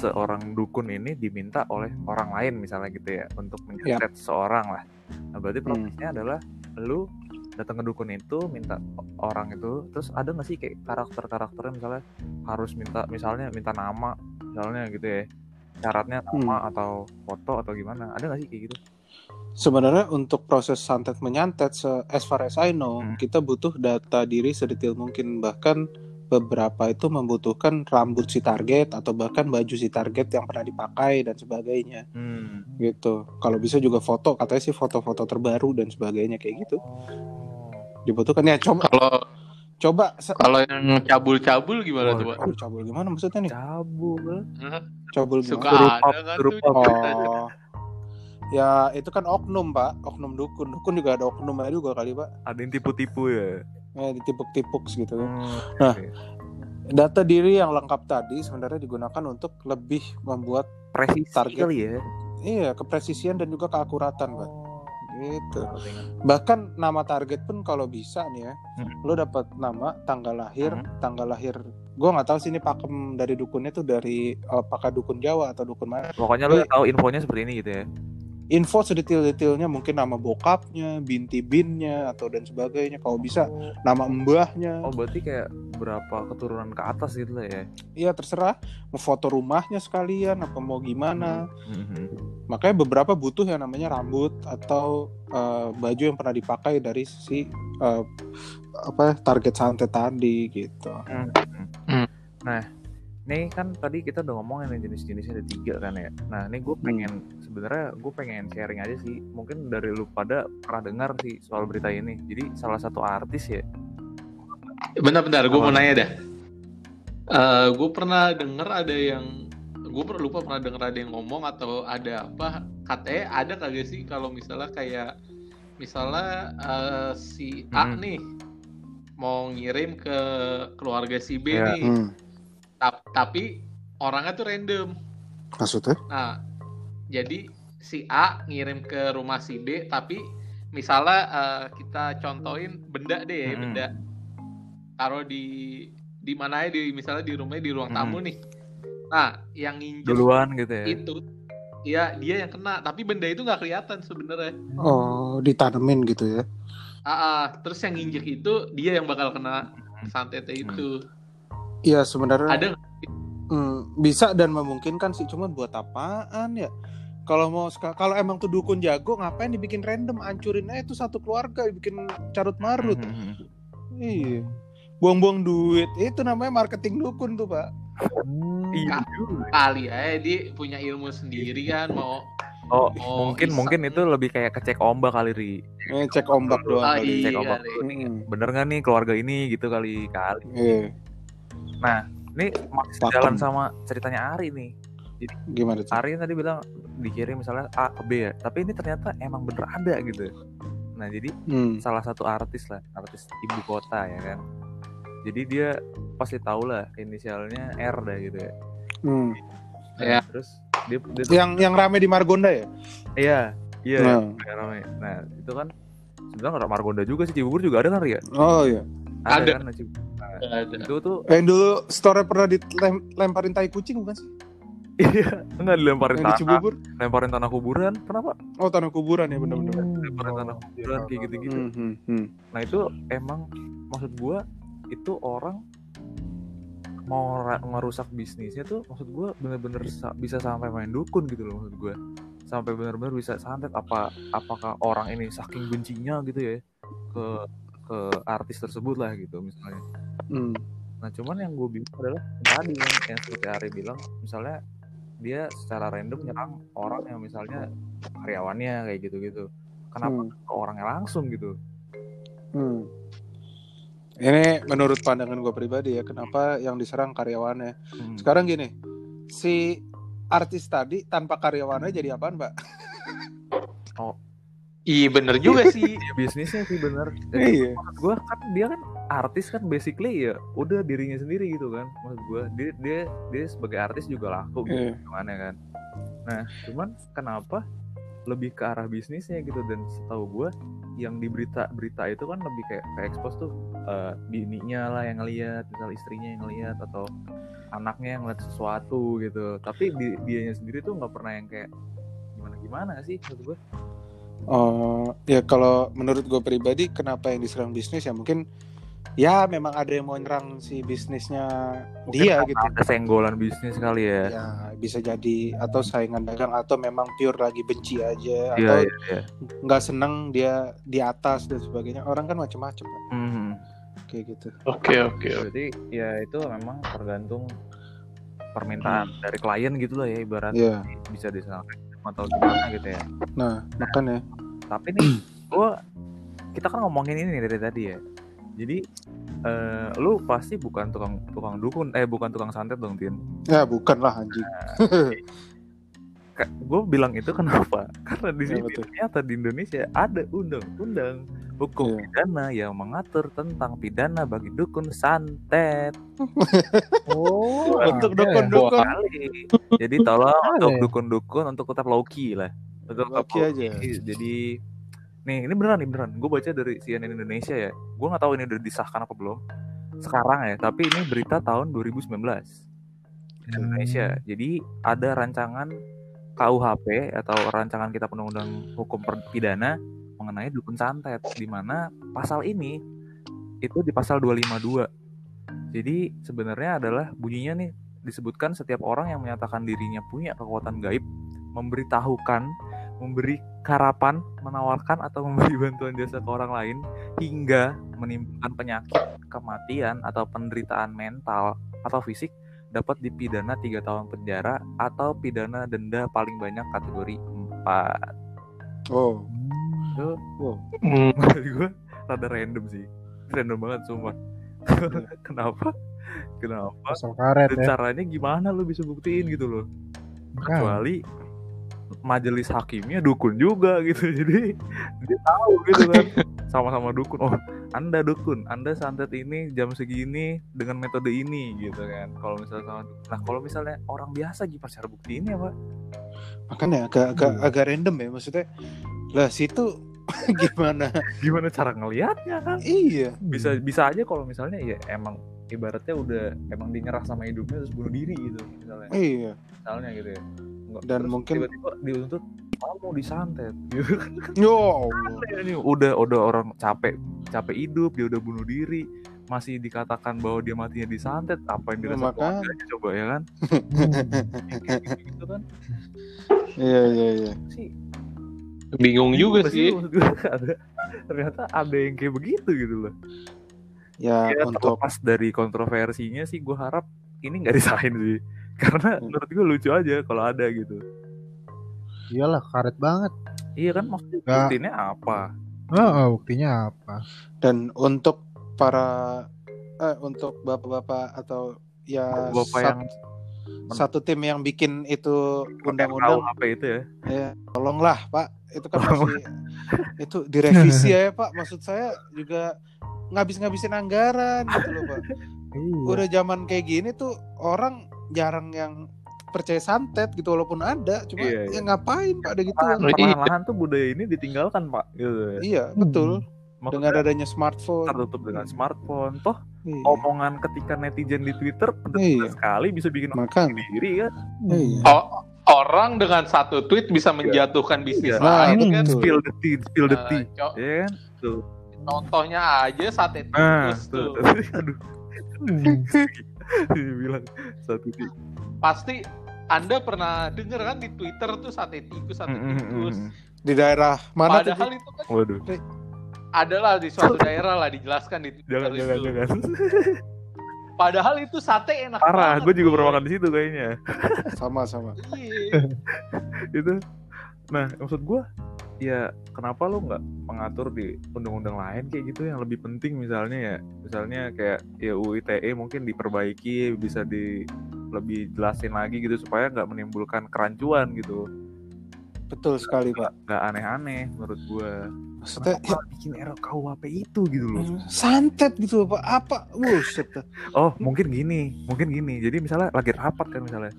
seorang dukun ini diminta oleh orang lain misalnya gitu ya untuk menyetet seorang lah. Nah berarti Hmm. prosesnya adalah lu datang ke dukun itu minta orang itu terus ada nggak sih kayak karakter karakternya misalnya harus minta misalnya minta nama misalnya gitu ya syaratnya nama atau foto atau gimana ada nggak sih kayak gitu sebenarnya untuk proses santet menyantet se- as far as I know Hmm. kita butuh data diri sedetail mungkin bahkan beberapa itu membutuhkan rambut si target atau bahkan baju si target yang pernah dipakai dan sebagainya. Hmm. gitu. Kalau bisa juga foto katanya sih foto-foto terbaru dan sebagainya kayak gitu. Dibutuhkan ya coba. Kalau coba kalau yang cabul-cabul gimana tuh, Pak? Cabul gimana maksudnya nih? Cabul. Cabul Suka gimana? ada kan tuh oh ya itu kan oknum pak. Oknum dukun. Dukun juga ada oknumnya juga kali pak. Ada yang tipu-tipu ya eh, ditipuk-tipuk gitu Hmm, Nah. Data diri yang lengkap tadi sebenarnya digunakan untuk lebih membuat presisi target. kali ya iya kepresisian dan juga keakuratan, Pak. Oh, Gitu. Bahkan nama target pun kalau bisa nih ya, Hmm. lo dapat nama, tanggal lahir, Hmm. tanggal lahir. Gua nggak tahu sih ini pakem dari dukunnya tuh dari apakah dukun Jawa atau dukun mana. pokoknya lu Eh. tahu infonya seperti ini gitu ya Info sedetail-detailnya mungkin nama bokapnya, binti binnya atau dan sebagainya. Kalau bisa nama mbahnya. oh berarti kayak berapa keturunan ke atas gitu lah ya Iya terserah. Mau foto rumahnya sekalian apa mau gimana. Mhm. Makanya beberapa butuh yang namanya rambut atau eh, baju yang pernah dipakai dari si eh, apa target santet tadi gitu. Nih kan tadi kita udah ngomongin jenis-jenisnya ada tiga kan ya. Nah ini gue pengen sebenarnya gue pengen sharing aja sih. Mungkin dari lu pada pernah dengar sih soal berita ini. Jadi salah satu artis ya. Bentar-bentar, gue mau nanya dah. Eh gue pernah denger ada yang gue pernah lupa pernah denger ada yang ngomong atau ada apa katanya ada kagak sih kalau misalnya kayak misalnya eh, si A Hmm. nih mau ngirim ke keluarga si B Ya. nih tap- tapi orangnya tuh random Maksudnya? Nah, jadi si A ngirim ke rumah si B, tapi misalnya eh, kita contohin benda deh ya, Mm-mm. benda taruh di di mana ya di misalnya di rumahnya di ruang tamu nih. Nah, yang nginjek duluan gitu ya itu ya dia yang kena, tapi benda itu nggak kelihatan sebenarnya. Oh, ditanemin gitu ya. Ah, ah, terus yang nginjek itu dia yang bakal kena santetnya itu. Iya, sebenarnya Ada Hmm, bisa dan memungkinkan sih cuman buat apaan ya kalau mau kalau emang tuh dukun jago ngapain dibikin random hancurin aja itu satu keluarga bikin carut marut Mhm. iya buang-buang duit itu namanya marketing dukun tuh pak iya kali aja dia punya ilmu sendiri kan mau oh, Oh, mungkin iseng. mungkin itu lebih kayak kecek ombak kali ri eh, cek ombak doang Ah, kali. cek iya ombak deh. Hmm, bener nggak nih keluarga ini gitu kali kali iya. ini masih Pakem. jalan sama ceritanya Ari nih gimana tuh Ari tadi bilang dikirim misalnya A ke B ya tapi ini ternyata emang bener ada gitu nah jadi Hmm, salah satu artis lah artis ibu kota ya kan jadi dia pasti tahu lah inisialnya R dah gitu ya hmm. Nah, Ya. terus dia, dia tuh- yang yang rame di Margonda ya iya iya Nah. yang rame. nah itu kan sebenarnya nggak Margonda juga sih Cibubur juga ada kan Ria oh iya Ada. kan Cibubur. Ada. itu tuh eh dulu store pernah dilemparin tai kucing bukan sih iya. Nggak dilemparin yang di tanah. Cibubur lemparin tanah kuburan. Kenapa? Oh tanah kuburan ya bener-bener. Lemparin tanah kuburan kayak gitu-gitu. Hmm, hmm, hmm. Nah itu emang maksud gua itu orang mau ngerusak bisnisnya tuh maksud gua bener-bener sa- bisa sampai main dukun gitu loh maksud gua. Sampai bener-bener bisa santet apa apakah orang ini saking bencinya gitu ya ke ke artis tersebut lah gitu misalnya. Hmm. nah cuman yang gue bingung adalah tadi yang, yang seperti Ari bilang misalnya dia secara random nyerang orang yang misalnya karyawannya kayak gitu-gitu kenapa Hmm. ke orangnya langsung gitu Hmm. Ini menurut pandangan gue pribadi ya, kenapa yang diserang karyawannya? Hmm. Sekarang gini, si artis tadi tanpa karyawannya jadi apaan, Mbak? Iya bener juga sih. Ya, bisnisnya sih bener Jadi, Iya. gue kan dia kan artis kan basically ya udah dirinya sendiri gitu kan maksud gue dia dia dia sebagai artis juga laku gitu Iya. gimana kan. Nah cuman kenapa lebih ke arah bisnisnya gitu? Dan setahu gue yang di berita berita itu kan lebih kayak ke expose tuh eh, bininya lah yang ngelihat misal istrinya yang ngelihat atau anaknya yang ngeliat sesuatu gitu. Tapi di, dianya sendiri tuh nggak pernah yang kayak gimana gimana sih maksud gue Oh, ya kalau menurut gue pribadi, kenapa yang diserang bisnis? Ya mungkin ya memang ada yang mau nyerang si bisnisnya dia gitu. ada senggolan bisnis kali ya Ya bisa jadi atau saingan dagang atau memang pure lagi benci aja Iya, atau iya, iya. nggak seneng dia di atas dan sebagainya. Orang kan macam-macam kan, Mhm. kayak gitu. Oke oke. oke. Berarti ya itu memang tergantung permintaan dari klien gitu lah ya ibarat Iya. bisa disalahkan atau gimana gitu ya. Nah, makanya Tapi nih gua kita kan ngomongin ini dari tadi ya. Jadi eh, lu pasti bukan tukang tukang dukun eh bukan tukang santet dong Tin. ya bukan lah anjing. Gue bilang itu kenapa? Karena di Ya, sini betul. ternyata di Indonesia ada undang-undang hukum Iya. pidana yang mengatur tentang pidana bagi dukun santet. Oh, Untuk ya? dukun-dukun. Jadi tolong untuk ya? dukun-dukun untuk tetap low key lah. Untuk tetap aja. Jadi nih ini beneran nih beneran. Gue baca dari CNN Indonesia ya. Gue nggak tahu ini udah disahkan apa belum. Sekarang ya. Tapi ini berita tahun 2019 di Indonesia. Jadi ada rancangan KUHP atau rancangan Kitab Undang-Undang Hukum Pidana mengenai dukun santet di mana pasal ini itu di pasal 252. Jadi sebenarnya adalah bunyinya nih disebutkan setiap orang yang menyatakan dirinya punya kekuatan gaib memberitahukan, memberi harapan, menawarkan atau memberi bantuan jasa ke orang lain hingga menimbulkan penyakit, kematian atau penderitaan mental atau fisik dapat dipidana tiga tahun penjara atau pidana denda paling banyak kategori 4 Oh, itu wow. Menurut gue rada random sih. Random banget sumpah. Kenapa? Kenapa? Pasal karet dan ya. caranya gimana lu bisa buktiin gitu loh? Kecuali majelis hakimnya dukun juga gitu. Jadi dia tahu gitu kan. Sama-sama dukun. Oh anda dukun anda santet ini jam segini dengan metode ini gitu kan. Kalau misalnya sama nah kalau misalnya orang biasa gimana cara buktiinnya pak Makanya agak agak Hmm. agak random ya maksudnya. Lah situ gimana? Gimana cara ngelihatnya kan? Iya. Bisa bisa aja kalau misalnya ya emang ibaratnya udah emang dinyerah sama hidupnya terus bunuh diri gitu misalnya. Iya. Misalnya gitu ya Dan terus mungkin- tiba-tiba dituntut kamu mau disantet. Gitu kan. Yo. Udah udah orang capek capek hidup dia udah bunuh diri. Masih dikatakan bahwa dia matinya disantet apa yang dirasa keluarganya coba ya kan? Gitu kan iya iya iya. Sih Bingung juga sih. ada ternyata ada yang kayak begitu gitu loh. Ya ya untuk terlepas dari kontroversinya sih gue harap ini nggak disalahin sih karena Hmm. menurut gue lucu aja kalau ada gitu Iyalah karet banget. iya kan maksudnya Nggak. buktinya apa Heeh, buktinya apa? dan untuk para eh untuk bapak-bapak atau ya bapak sat- yang satu tim yang bikin itu undang-undang KUHP itu ya ya tolonglah pak itu kan masih itu direvisi ya pak maksud saya juga ngabis-ngabisin anggaran gitu loh pak Iya. udah zaman kayak gini tuh orang jarang yang percaya santet gitu walaupun ada cuma Iya, iya. ya ngapain pak ada gitu Iya. perlahan-lahan tuh budaya ini ditinggalkan pak gitu ya. iya betul dengan Maksudnya adanya smartphone tertutup dengan smartphone toh Iya. omongan ketika netizen di Twitter Iya. sekali bisa bikin makanya sendiri kan iya. O- orang dengan satu tweet bisa menjatuhkan bisnis Iya. Nah, lain kan. betul. spill the tea spill the Eh, tea co- ya kan tuh contohnya aja sate nah tikus tuh, tuh. tuh. aduh Hmm. dia bilang satu tea Pasti Anda pernah denger kan di Twitter tuh sate tikus, sate mm, tikus. mm, mm. di daerah mana tuh Padahal itu kan waduh adalah di suatu daerah lah dijelaskan di Twitter jangan jangan itu. jangan Padahal itu sate enak parah banget, gue juga pernah makan di situ kayaknya sama-sama Iya. itu nah maksud gue ya kenapa lo nggak mengatur di undang-undang lain kayak gitu yang lebih penting misalnya ya? Misalnya kayak ya UU ITE mungkin diperbaiki bisa di lebih jelasin lagi gitu supaya nggak menimbulkan kerancuan gitu. Betul sekali pak. nggak aneh-aneh menurut gue maksudnya ya, bikin RKUHP itu gitu loh? Santet gitu pak. Apa? Buset. Oh mungkin gini mungkin gini. Jadi misalnya lagi rapat kan misalnya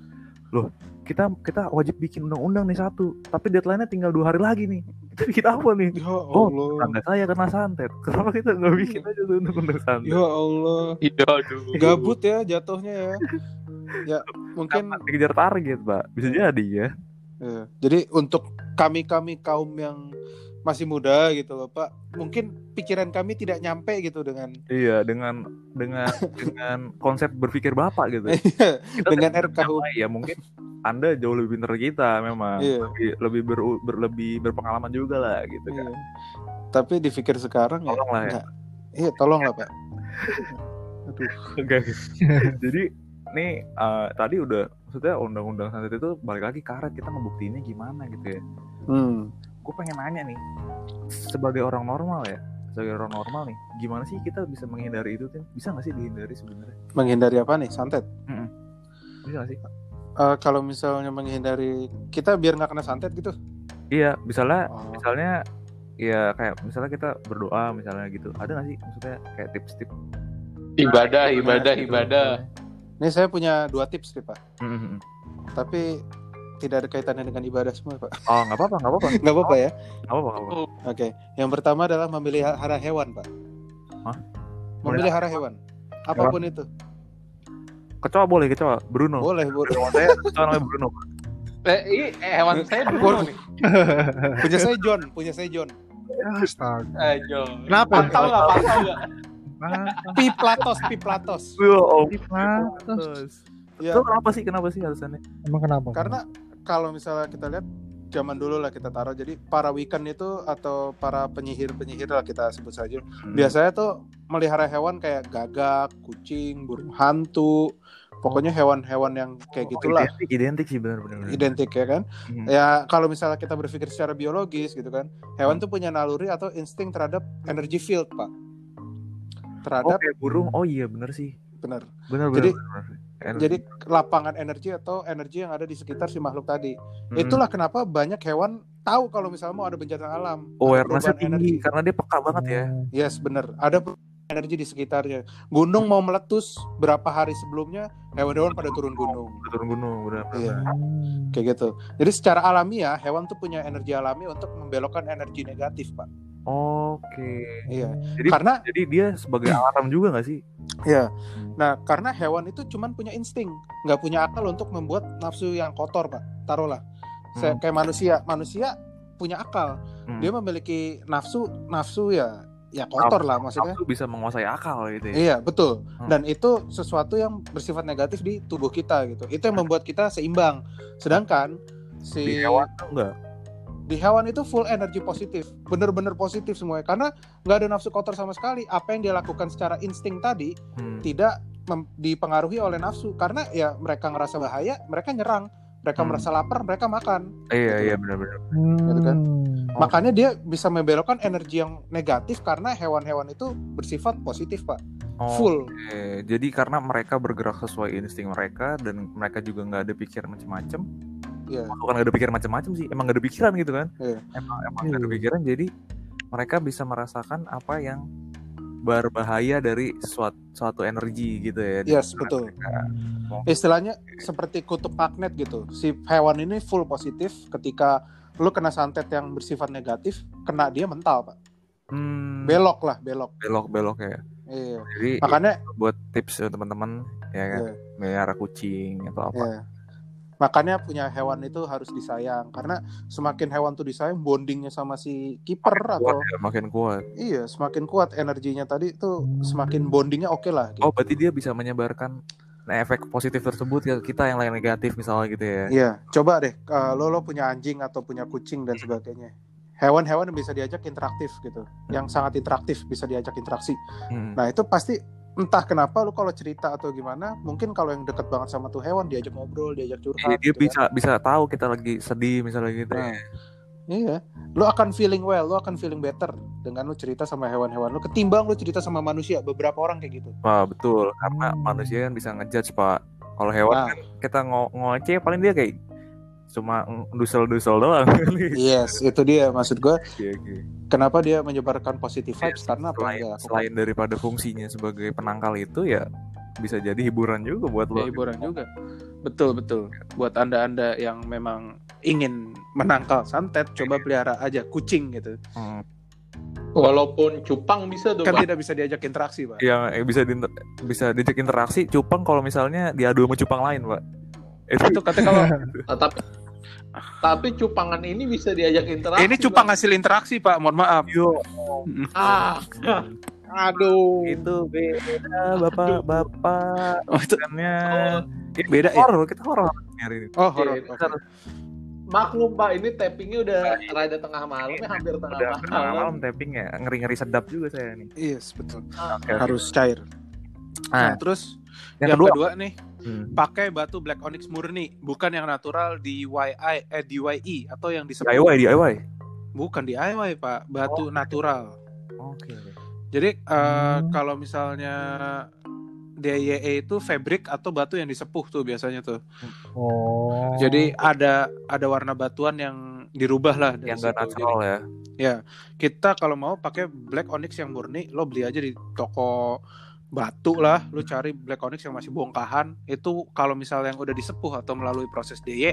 loh kita kita wajib bikin undang-undang nih satu tapi deadline-nya tinggal dua hari lagi nih itu bikin apa nih ya Oh, Allah Tangga saya kena santet. Kenapa kita nggak bikin aja tuh undang-undang santet? ya Allah Iya, aduh. gabut ya jatuhnya ya ya mungkin dikejar target, Pak. Bisa jadi ya. ya. jadi untuk kami kami kaum yang masih muda gitu loh pak mungkin pikiran kami tidak nyampe gitu dengan Iya, dengan dengan dengan konsep berpikir Bapak gitu. Kita Dengan RKU. ya mungkin Anda jauh lebih pintar kita memang. Iya. Lebih lebih ber- ber- lebih berpengalaman juga lah gitu kan. Iya. tapi dipikir sekarang ya Tolong lah ya. nggak. iya tolong lah pak aduh oke. Jadi nih eh, tadi udah maksudnya undang-undang santet itu balik lagi karet kita ngebuktiinnya gimana gitu ya. hmm. Gue pengen nanya nih sebagai orang normal ya sebagai orang normal nih gimana sih kita bisa menghindari itu Tin? bisa nggak sih dihindari sebenarnya menghindari apa nih santet bisa nggak sih Eh, kalau misalnya menghindari kita biar nggak kena santet gitu iya misalnya Oh. misalnya ya kayak misalnya kita berdoa misalnya gitu ada nggak sih maksudnya kayak tips-tips Ibadah, ibadah, gitu. ibadah. ini saya punya dua tips nih pak Mhm. tapi tidak ada kaitannya dengan ibadah semua pak oh nggak apa-apa nggak apa-apa nggak apa-apa ya nggak apa-apa apa-apa oke yang pertama adalah memilih hara hewan pak Hah? memilih hara hewan apa pun itu kecoa boleh kecoa Bruno boleh boleh Hewan saya kecoa namanya Bruno Eh, ini eh, hewan saya Bruno nih. punya saya John punya saya John Astaga. Eh, Jo. Kenapa? Pantau nggak? Pantau nggak? piplatos piplatos oh Piplatos. ya Itu kenapa sih kenapa sih alasannya Emang kenapa? karena kalau misalnya kita lihat zaman dulu lah kita taruh. Jadi para weekend itu atau para penyihir penyihir lah kita sebut saja. Hmm. biasanya tuh melihara hewan kayak gagak kucing burung hantu. Pokoknya hewan-hewan yang kayak Oh, gitulah. identik, identik sih benar-benar identik ya kan? Hmm. ya kalau misalnya kita berpikir secara biologis gitu kan hewan tuh punya naluri atau insting terhadap energy field pak. Oh terhadap kayak burung. Oh iya benar sih. Benar benar Jadi- benar, benar. Energi. jadi lapangan energi atau energi yang ada di sekitar si makhluk tadi Hmm. itulah kenapa banyak hewan tahu kalau misalnya mau ada bencana alam awarenessnya tinggi karena dia peka banget ya yes benar ada energi di sekitarnya. Gunung mau meletus berapa hari sebelumnya, hewan-hewan pada turun gunung. turun gunung benar Iya, kayak gitu. Jadi secara alamiah hewan tuh punya energi alami untuk membelokkan energi negatif, Pak. Oke Iya. jadi Karena jadi dia sebagai alarm juga nggak sih ya. Nah, karena hewan itu cuman punya insting, nggak punya akal untuk membuat nafsu yang kotor, Pak. Taruhlah. Saya- Hmm. Kayak manusia, manusia punya akal. Hmm. Dia memiliki nafsu, nafsu ya ya kotor lah maksudnya. Nafsu bisa menguasai akal gitu ya Iya, betul. Hmm. Dan itu sesuatu yang bersifat negatif di tubuh kita gitu. Itu yang membuat kita seimbang. Sedangkan si di hewan enggak di hewan itu full energi positif, bener-bener positif semuanya. Karena nggak ada nafsu kotor sama sekali. Apa yang dia lakukan secara insting tadi Hmm. tidak mem- dipengaruhi oleh nafsu. Karena ya mereka ngerasa bahaya, mereka nyerang. Mereka Hmm. merasa lapar, mereka makan. iya Gitu. iya benar-benar Gitu kan? Hmm. Oh. Makanya dia bisa membelokkan energi yang negatif karena hewan-hewan itu bersifat positif, Pak. Oh, Full. oke. jadi karena mereka bergerak sesuai insting mereka dan mereka juga nggak ada pikiran macam-macam Iya. bukan nggak ada pikiran macam-macam sih emang nggak ada pikiran gitu kan Iya. emang emang nggak ada Iya. pikiran jadi mereka bisa merasakan apa yang berbahaya dari suatu, suatu energi gitu ya Yes, betul. mereka. istilahnya seperti kutub magnet gitu. Si hewan ini full positif ketika lu kena santet yang bersifat negatif, kena dia mental, Pak. Hmm, Belok lah, belok. belok belok ya Iya. jadi Makanya buat tips ya, teman-teman ya kan Iya. melihara kucing atau apa iya. Makanya punya hewan itu harus disayang karena semakin hewan tuh disayang bondingnya sama si kiper kuat atau ya, makin kuat iya semakin kuat energinya tadi tuh semakin bondingnya oke lah gitu. oh berarti dia bisa menyebarkan efek positif tersebut ke kita yang lain negatif misalnya gitu ya Iya, coba deh uh, lo lo punya anjing atau punya kucing dan sebagainya. Hewan-hewan yang bisa diajak interaktif gitu, yang sangat interaktif bisa diajak interaksi. Hmm. Nah itu pasti entah kenapa lu kalau cerita atau gimana, mungkin kalau yang deket banget sama tuh hewan diajak ngobrol, diajak Iya, curhat. dia gitu bisa bisa tahu kita lagi sedih misalnya gitu Nah, ya. kan. Iya, lu akan feeling well, lu akan feeling better dengan lu cerita sama hewan-hewan lu ketimbang lu cerita sama manusia. Beberapa orang kayak gitu. Wah betul karena manusia kan bisa ngejudge pak. Kalau hewan Nah. kan kita ngo ngoceh paling dia kayak cuma dusel-dusel doang. Yes, itu dia maksud gue. Oke, oke. Kenapa dia menyebarkan positive Iya, vibes karena apa selain, lakukan. selain daripada fungsinya sebagai penangkal itu ya bisa jadi hiburan juga buat Ya, lo. hiburan juga. Betul betul. Buat anda-anda yang memang ingin menangkal santet, coba pelihara aja kucing gitu. Hmm. Walaupun cupang bisa tuh, Kan Pak. tidak bisa diajak interaksi, pak. Yang eh, bisa di, bisa diajak interaksi cupang kalau misalnya diadu sama cupang lain pak. Itu Itu katanya kalau tapi tapi cupangan ini bisa diajak interaksi. ini cupang Pak. hasil interaksi, pak. Mohon maaf. Yo, Ah, Aduh. itu beda bapak-bapak. Oh, itu Oh, beda ya? horor kita horor hari ini. Oh, horor. Harus maklum Pak, ini tappingnya udah rada tengah malam, ya hampir tengah udah malam. tengah malam tapping ya ngeri-ngeri sedap juga saya nih. Yes, betul. Oke. Harus cair. Nah, Nah, terus yang, yang, kedua, kedua, nih, Hmm. pakai batu black onyx murni, bukan yang natural DIY eh DIY atau yang disebut DIY DIY. bukan DIY, Pak. Batu natural. Oke. Jadi eh, Hmm. kalau misalnya DIY itu fabric atau batu yang disepuh tuh biasanya tuh. Oh. Jadi ada ada warna batuan yang dirubah lah dari Yang situ. natural ya. Jadi, kita kalau mau pakai black onyx yang murni, lo beli aja di toko batu lah, lo cari black onyx yang masih bongkahan. Itu kalau misalnya yang udah disepuh atau melalui proses DYE,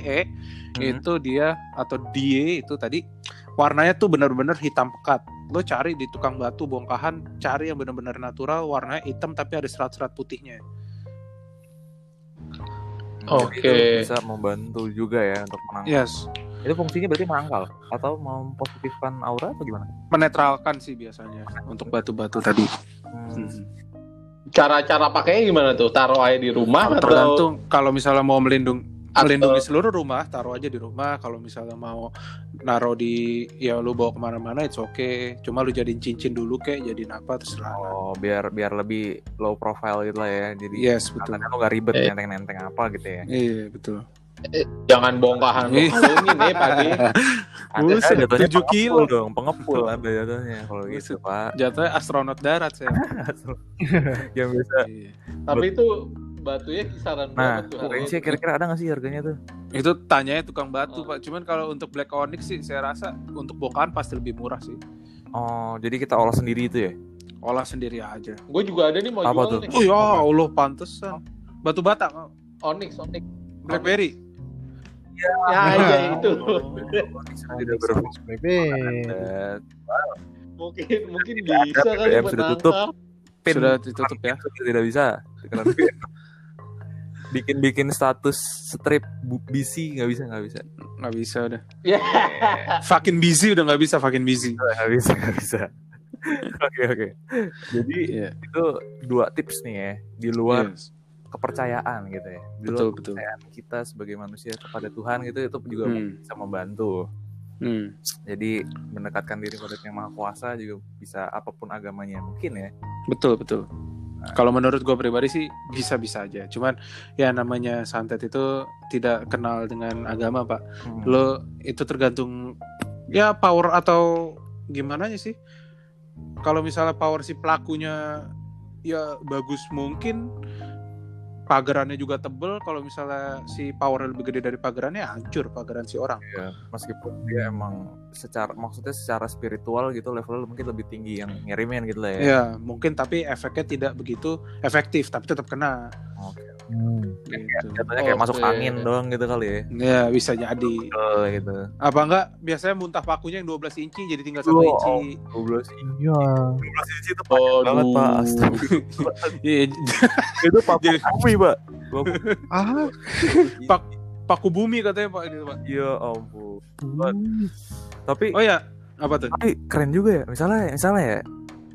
Hmm. itu dia atau DIY itu tadi warnanya tuh benar-benar hitam pekat. Lo cari di tukang batu bongkahan, cari yang benar-benar natural, warnanya hitam tapi ada serat-serat putihnya. Oke. Jadi itu bisa membantu juga ya untuk menangkal. Yes, Itu fungsinya berarti menangkal atau mempositifkan aura atau gimana? menetralkan sih biasanya untuk batu-batu tadi. Hmm. Cara-cara pakainya gimana tuh? Taruh aja di rumah atau Tergantung kalau misalnya mau melindung Atau- melindungi seluruh rumah, taruh aja di rumah. Kalau misalnya mau naruh di ya lu bawa ke mana-mana, it's okay. Cuma lu jadiin cincin dulu kayak jadiin apa terserah. Oh, biar biar lebih low profile gitu lah ya. Jadi Yes betul. lo gak ribet Eh. nenteng-nenteng apa gitu ya. Iya betul. Jangan bongkahan Ih. lo kalungin ya Pak Di. Ada Buset, jatuhnya 7 pengepul kilo. dong, pengepul ada jatuhnya kalau gitu pak. Jatuhnya astronot darat saya. Yang bisa. Iya. Tapi itu batunya kisaran Nah, berapa tuh? range kira-kira ada nggak sih harganya tuh? Itu tanyanya tukang batu Oh. pak. Cuman kalau untuk black onyx sih saya rasa untuk bongkahan pasti lebih murah sih. Oh, jadi kita olah sendiri itu ya? Olah sendiri aja. Gue juga ada nih mau Apa jual tuh? nih. Oh ya Allah pantesan. Batu bata. Onyx, Onyx. Blackberry. Ya, ya itu. Tidak berfungsi. Bebek. mungkin mungkin bisa BBM buat sudah tutup. Pin Sudah ditutup ya. sudah tidak bisa. Bikin-bikin status strip bu- BC nggak bisa nggak bisa Nggak bisa udah. Ya. Fucking busy udah nggak bisa fucking busy. nggak bisa nggak bisa oke oke jadi Iya. itu dua tips nih ya di luar Yes. Kepercayaan gitu ya di Betul, betul. kepercayaan kita sebagai manusia kepada Tuhan gitu itu juga Hmm. bisa membantu Hmm. jadi mendekatkan diri pada yang maha kuasa juga bisa apa pun agamanya mungkin ya Betul betul. Kalau menurut gue pribadi sih bisa-bisa aja. Cuman ya namanya santet itu tidak kenal dengan agama pak. Hmm. Lo itu tergantung ya power atau gimana sih. Kalau misalnya power si pelakunya ya bagus mungkin pagerannya juga tebel. Kalau misalnya si powernya lebih gede dari pagerannya hancur pageran si orang. ya meskipun dia emang secara maksudnya secara spiritual gitu levelnya mungkin lebih tinggi yang ngirimin gitu lah ya Ya mungkin tapi efeknya tidak begitu efektif tapi tetap kena. oke Hmm. Gitu. Jatuhnya kayak masuk Oke. angin doang gitu kali ya Ya bisa jadi. oh, gitu Apa enggak biasanya muntah pakunya yang 12 inci jadi tinggal 1 Oh, inci. 12 Iya. 12 inci itu panjang banget pak Astaga. Iya, itu pak Jadi- bumi pak Ah. Pak paku bumi katanya Pak gitu, Pak. ya ampun tapi Oh ya, apa tuh? tapi keren juga ya misalnya misalnya ya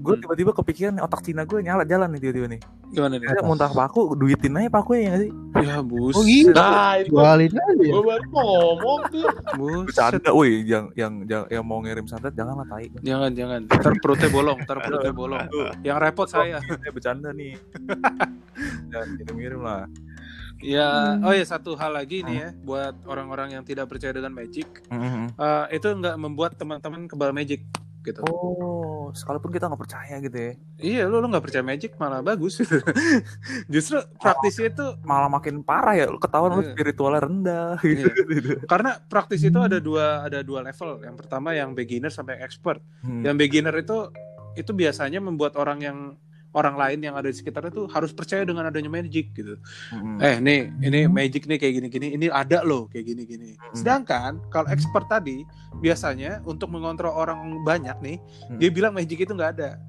gue Hmm. tiba-tiba kepikiran otak Cina gue nyala jalan nih tiba-tiba nih Gimana nih? dia muntah paku duitin aja paku ya nggak sih Ya bus. Oh gitu. Nah, itu Jualin aja. gue baru mau ngomong tuh. Buset. bercanda woi yang yang yang, yang mau ngirim santet jangan lah tai Jangan, jangan. Ntar perutnya bolong, ntar perutnya bolong. Yang repot saya. saya bercanda nih jangan ngirim-ngirim lah Ya, oh ya satu hal lagi nih ya buat orang-orang yang tidak percaya dengan magic, eh, itu nggak membuat teman-teman kebal magic gitu. oh sekalipun kita nggak percaya gitu ya Iya, lu lu nggak percaya magic malah bagus. Justru praktisi itu malah makin parah ya lu ketahuan lu Iya. spiritualnya rendah gitu, gitu. karena praktis itu ada dua ada dua level. Yang pertama yang beginner sampai expert. Hmm. Yang beginner itu itu biasanya membuat orang yang orang lain yang ada di sekitarnya tuh harus percaya dengan adanya magic gitu. Hmm. Eh nih, ini magic nih kayak gini-gini, ini ada loh kayak gini-gini. Hmm. Sedangkan kalau expert tadi biasanya untuk mengontrol orang banyak nih, Hmm. dia bilang magic itu nggak ada.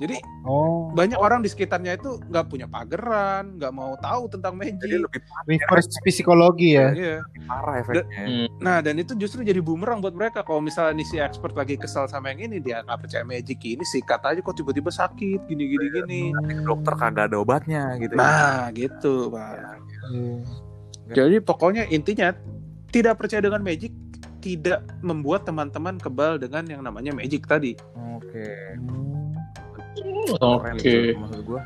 Jadi Oh. banyak orang di sekitarnya itu nggak punya pageran, nggak mau tahu tentang jadi magic. lebih Reverse psikologi ya. Iya. parah efeknya Hmm. Nah dan itu justru jadi bumerang buat mereka. Kalau misalnya nih si expert lagi kesal sama yang ini, dia nggak percaya magic ini, sikat aja kok tiba-tiba sakit, gini-gini gini. Nanti ke dokter kagak ada obatnya gitu ya. Nah gitu pak. Iya. Jadi pokoknya intinya tidak percaya dengan magic tidak membuat teman-teman kebal dengan yang namanya magic tadi. oke Hmm. Oke. gitu maksud gue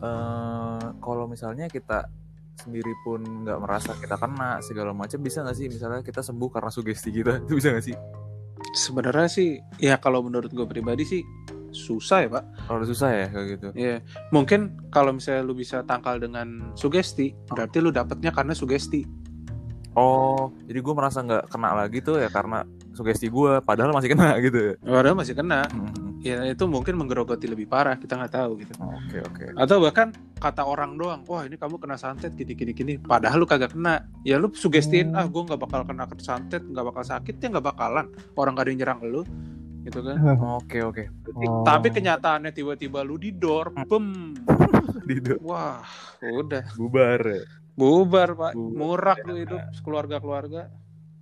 eh kalau misalnya kita sendiri pun nggak merasa kita kena segala macam bisa nggak sih misalnya kita sembuh karena sugesti kita itu bisa nggak sih Sebenarnya sih ya kalau menurut gue pribadi sih susah ya pak. kalau susah ya kayak gitu Ya mungkin kalau misalnya lu bisa tangkal dengan sugesti, berarti lu dapetnya karena sugesti. oh jadi gue merasa nggak kena lagi tuh ya karena sugesti gue padahal masih kena gitu Padahal masih kena. Hmm, Ya itu mungkin menggerogoti lebih parah kita nggak tahu gitu. oke oke Atau bahkan kata orang doang, wah ini kamu kena santet gini gini gini. Padahal lu kagak kena. Ya lu sugestiin, Hmm. ah gue nggak bakal kena santet, nggak bakal sakit ya nggak bakalan. Orang gak ada yang nyerang lu, gitu kan. oke oke Oh. Tapi kenyataannya tiba-tiba lu didor, bem. Dido Wah, udah bubar ya. bubar pak, Bubar. murak tuh hidup keluarga-keluarga.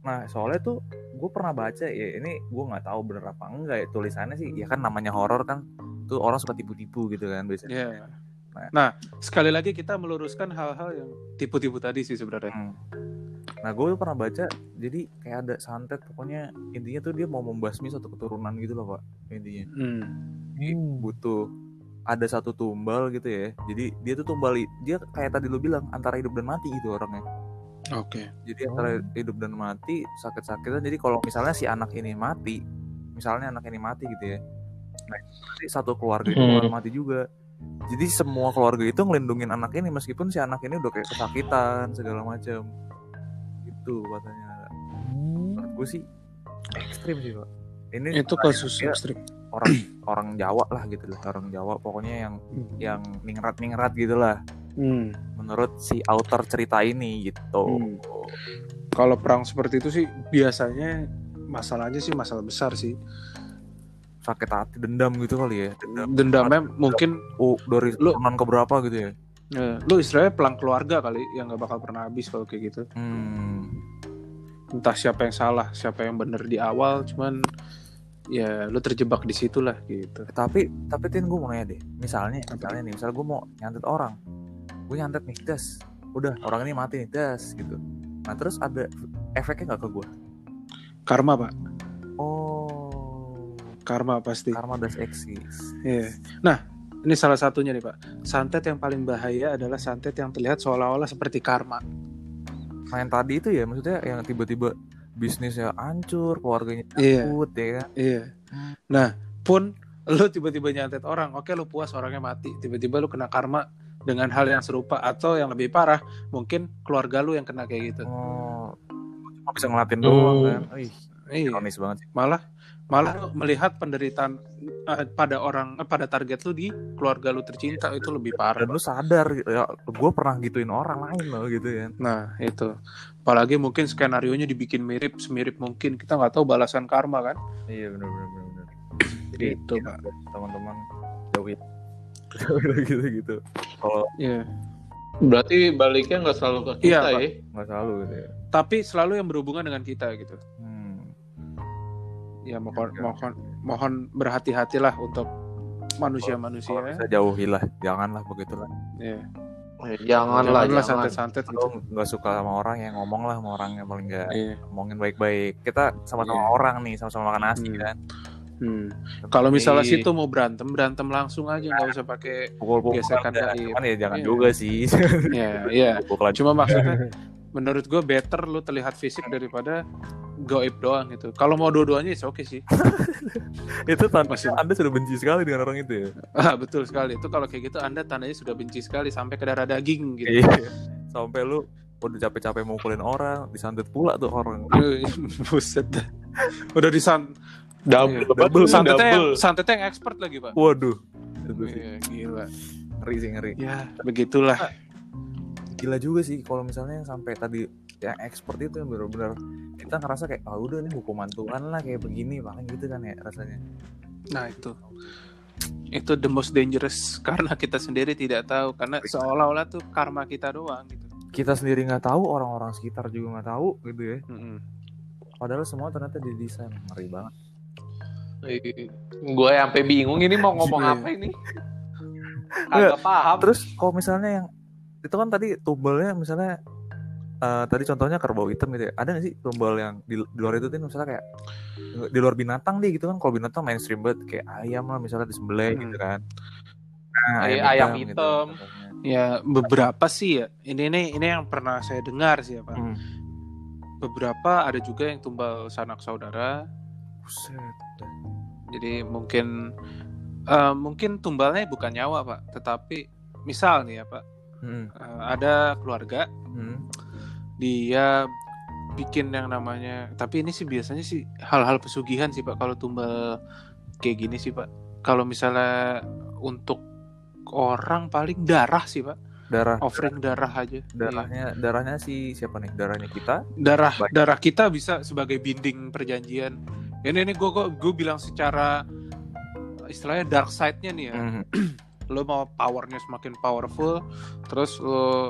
Nah soalnya tuh gue pernah baca ya ini gue nggak tahu bener apa enggak ya tulisannya sih ya kan namanya horor kan tuh orang suka tipu-tipu gitu kan biasanya. Ya. Nah. Nah, sekali lagi kita meluruskan hal-hal yang tipu-tipu tadi sih sebenarnya. Hmm. Nah gue pernah baca jadi kayak ada santet pokoknya intinya tuh dia mau membasmi satu keturunan gitu loh pak intinya Hmm. Hmm. butuh ada satu tumbal gitu ya jadi dia tuh tumbal dia kayak tadi lo bilang antara hidup dan mati gitu orangnya Oke. jadi antara hidup dan mati sakit-sakitan. Jadi kalau misalnya si anak ini mati misalnya anak ini mati gitu ya nah nanti satu keluarga itu Hmm. mati juga. Jadi semua keluarga itu ngelindungin anak ini meskipun si anak ini udah kayak kesakitan segala macam gitu katanya. Hmm. menurut gue sih ekstrim sih pak. Ini Itu kasus ekstrim. orang orang Jawa lah gitu lah orang Jawa. Pokoknya yang yang ningrat ningrat gitu lah Hmm. menurut si author cerita ini gitu Hmm. Kalau perang seperti itu sih biasanya masalahnya sih masalah besar sih. sakit hati dendam gitu kali ya dendam Dendamnya mungkin oh dari Lu- turunan ke berapa gitu ya eh, lu istilahnya pelang keluarga kali yang nggak bakal pernah habis kalau kayak gitu. hmm. Entah siapa yang salah, siapa yang bener di awal, cuman ya lu terjebak di situlah gitu. Eh, tapi tapi tin gue mau nanya deh misalnya misalnya nih misalnya gue mau nyantet orang gue nyantet nih das udah orang ini mati nih das gitu nah terus ada efeknya nggak ke gue Karma pak, oh karma pasti. karma does exist Iya. Nah, ini salah satunya nih Pak. Santet yang paling bahaya adalah santet yang terlihat seolah-olah seperti karma. nah yang tadi itu ya maksudnya yang tiba-tiba bisnisnya hancur keluarganya Iya. takut ya kan Iya. Nah, pun lu tiba-tiba nyantet orang, oke lu puas orangnya mati, tiba-tiba lu kena karma dengan hal yang serupa atau yang lebih parah, mungkin keluarga lu yang kena kayak gitu. oh cuma bisa ngelatin doang Hmm. kan Ih, Iya. ironis banget sih Malah malah lu melihat penderitaan eh, pada orang eh, pada target lu di keluarga lu tercinta itu lebih parah. dan lu sadar ya gue pernah gituin orang lain loh gitu kan Nah, itu. Apalagi mungkin skenario nya dibikin mirip semirip mungkin. Kita nggak tahu balasan karma kan. iya benar benar benar benar jadi Gitu, ya, Pak. teman-teman jauhin gitu gitu kalau Iya. Berarti baliknya nggak selalu ke kita Iya, Pak. ya. nggak selalu gitu ya Tapi selalu yang berhubungan dengan kita gitu. hmm. Ya mohon Oke. mohon mohon berhati-hatilah untuk manusia-manusia. kalau bisa jauhilah janganlah begitulah Iya. Janganlah, Janganlah jangan. santet-santet gitu. nggak suka sama orang yang ngomong lah sama orang yang paling nggak Iya. ngomongin baik-baik kita sama-sama Iya. orang nih sama-sama makan nasi Hmm. kan Hmm. Kalau misalnya Iya. situ mau berantem, berantem langsung aja nggak usah pakai pukul-pukul Gesekan ya. gaib. cuman ya jangan Iya. juga sih ya, ya. Pukul aja. Cuma maksudnya menurut gue better lu terlihat fisik daripada goib doang gitu. Kalau mau dua-duanya itu oke sih. itu tanda Masih- anda sudah benci sekali dengan orang itu ya Ah, betul sekali. Itu kalau kayak gitu Anda tandanya sudah benci sekali sampai ke darah daging gitu. iya sampai lu udah capek-capek mukulin orang disantet pula tuh orang Buset. dah. Udah disan Double, Iya. double, santetnya yang, double. santetnya yang expert lagi, Pak. waduh Iya, gila. ngeri sih ngeri Ya, begitulah. gila juga sih kalau misalnya yang sampai tadi yang expert itu yang benar-benar kita ngerasa kayak ah udah nih hukuman Tuhan lah kayak begini paling gitu kan ya rasanya Nah, itu. Itu the most dangerous karena kita sendiri tidak tahu karena seolah-olah tuh karma kita doang gitu. kita sendiri nggak tahu orang-orang sekitar juga nggak tahu gitu ya Mm-mm. padahal semua ternyata didesain ngeri banget Gue sampai bingung ini mau ngomong Iya. apa ini. Agak paham. terus kalau misalnya yang itu kan tadi tumbalnya misalnya eh, tadi contohnya kerbau hitam gitu ya ada nggak sih tumbal yang di, di luar itu tuh misalnya kayak di luar binatang deh gitu kan kalau binatang mainstream banget kayak ayam lah misalnya disembelih Hmm. gitu kan nah, Iya, ayam gitu hitam. contohnya. Ya, beberapa sih ya. Ini ini ini yang pernah saya dengar sih ya, Pak. Hmm. Beberapa ada juga yang tumbal sanak saudara. Buset. Jadi mungkin eh, mungkin tumbalnya bukan nyawa, Pak, tetapi misal nih ya, Pak. Hmm. eh, ada keluarga Hmm. dia bikin yang namanya tapi ini sih biasanya sih hal-hal pesugihan sih Pak kalau tumbal kayak gini sih Pak. Kalau misalnya untuk orang paling darah sih Pak. darah Offering darah aja. Iya. darahnya darahnya si siapa nih darahnya kita darah Baik. darah kita bisa sebagai binding perjanjian ini ini gue gue bilang secara istilahnya dark side-nya nih ya. Hmm. lo mau powernya semakin powerful terus lo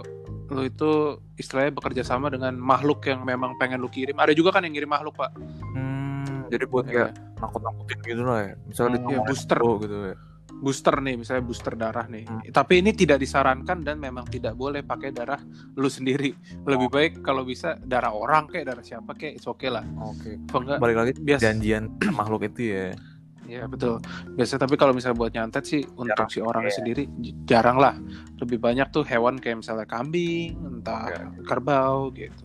lo itu istilahnya bekerja sama dengan makhluk yang memang pengen lo kirim. Ada juga kan yang ngirim makhluk pak? Hmm, jadi buat kayak nakut-nakutin gitu lah ya. Misalnya Hmm, iya, booster. gitu ya booster nih misalnya booster darah nih Hmm. tapi ini tidak disarankan dan memang tidak boleh pakai darah lu sendiri lebih baik kalau bisa darah orang kayak darah siapa kayak it's okay lah oke enggak balik lagi biasa janjian makhluk itu ya Ya betul. Biasa tapi kalau misalnya buat nyantet sih untuk Jarang. si orangnya Iya. sendiri jarang lah. Lebih banyak tuh hewan kayak misalnya kambing, entah Iya. kerbau gitu.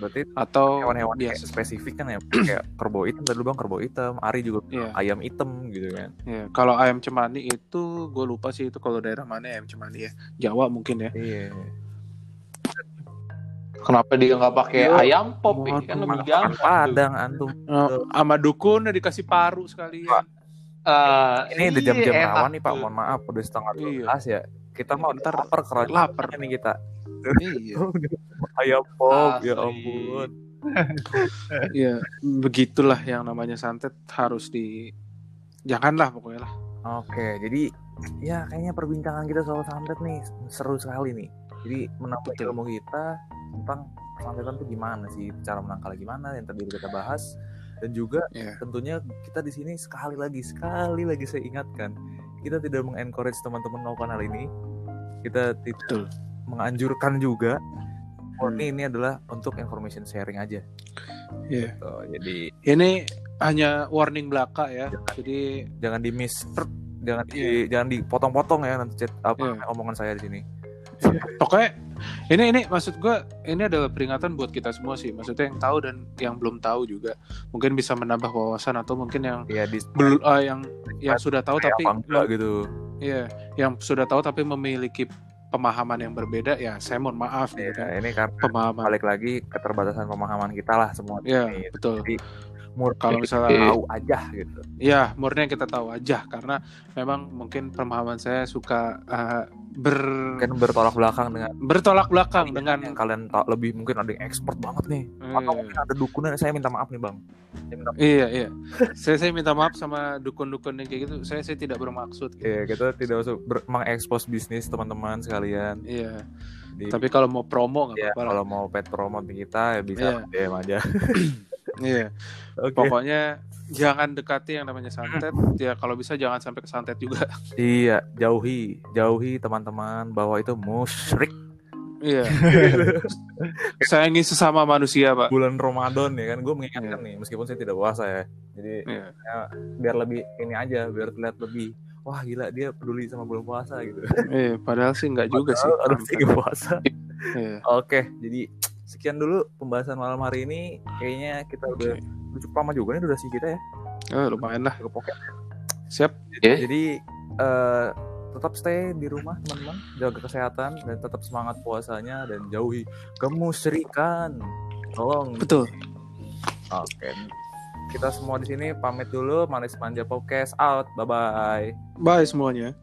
Berarti Atau hewan-hewan kayak biasa. spesifik kan ya kayak kerbau hitam tadi lu bang kerbau hitam ari juga Iya. ayam hitam gitu kan Iya. Kalau ayam cemani itu gue lupa sih itu kalau daerah mana ayam cemani ya. Jawa mungkin ya. iya Kenapa dia nggak pakai Yo, ayam pop ya? mohon kan lebih gampang. tuh. padang antum Oh, sama dukun udah dikasih paru sekalian. Eh, Ini udah jam-jam enak rawan nih Pak, mohon maaf udah setengah Iya. 12 ya. Kita mau Ntar lapar keranjang lapar. nih kita. iya Ayam pop, ya ampun. iya begitulah yang namanya santet harus di janganlah pokoknya lah Oke, jadi ya kayaknya perbincangan kita soal santet nih seru sekali nih. Jadi menambah ilmu kita tentang santetan tuh gimana sih, cara menangkalnya gimana yang tadi kita bahas dan juga Iya. tentunya kita di sini sekali lagi sekali lagi saya ingatkan kita tidak mengencourage teman-teman melakukan hal ini. Kita tidak Betul. menganjurkan juga. Hmm. Murni ini adalah untuk information sharing aja. Iya. Gitu. Jadi ini hanya warning belaka ya jadi jangan di miss, jangan di, Iya. jangan dipotong-potong ya nanti chat apa Iya. omongan saya di sini. Pokoknya ini ini maksud gue ini adalah peringatan buat kita semua sih maksudnya yang tahu dan yang belum tahu juga mungkin bisa menambah wawasan atau mungkin yang Ya di belum eh, yang yang sudah tahu tapi enggak gitu. Iya, yang sudah tahu tapi memiliki pemahaman yang berbeda ya saya mohon maaf Ya, gitu kan. ini karena Pemahaman. balik lagi keterbatasan pemahaman kita lah semua. Iya, Ini. betul. Jadi murni Kalau misalnya tahu aja gitu. ya murni yang kita tahu aja karena memang mungkin pemahaman saya suka eh, ber Mungkin bertolak belakang dengan bertolak belakang dengan dengan yang kalian tahu lebih mungkin ada yang expert banget nih. Atau eh, mungkin ada dukunnya saya minta maaf nih, Bang. Saya minta iya iya. saya saya minta maaf sama dukun-dukun yang kayak gitu. Saya saya tidak bermaksud. Gitu. Ya, kita tidak usah ber- mengekspos bisnis teman-teman sekalian. Iya. Di, Tapi kalau mau promo nggak ya, apa-apa kalau mau pet promo kita ya bisa Iya. DM aja. Iya. Oke. Pokoknya jangan dekati yang namanya santet. Ya kalau bisa jangan sampai ke santet juga. Iya, jauhi, jauhi teman-teman bahwa itu musyrik Iya. Sayangi sesama manusia, Pak. bulan Ramadan ya kan. Gue mengingatkan nih, meskipun saya tidak puasa ya. Jadi Iya. ya, biar lebih ini aja, biar terlihat lebih wah gila dia peduli sama bulan puasa gitu. Iya, padahal sih nggak juga sih. Harus puasa. Iya. Oke, jadi sekian dulu pembahasan malam hari ini. Kayaknya kita udah cukup lama juga nih durasi kita ya. Oh, lumayan lah. Cukup oke. Siap. Oke. Jadi eh, tetap stay di rumah teman-teman, jaga kesehatan dan tetap semangat puasanya dan jauhi kemusyrikan. Tolong. Betul. Oke. Kita semua di sini pamit dulu. Manis Manja Podcast out. Bye bye. Bye semuanya.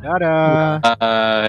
Dadah. Eh,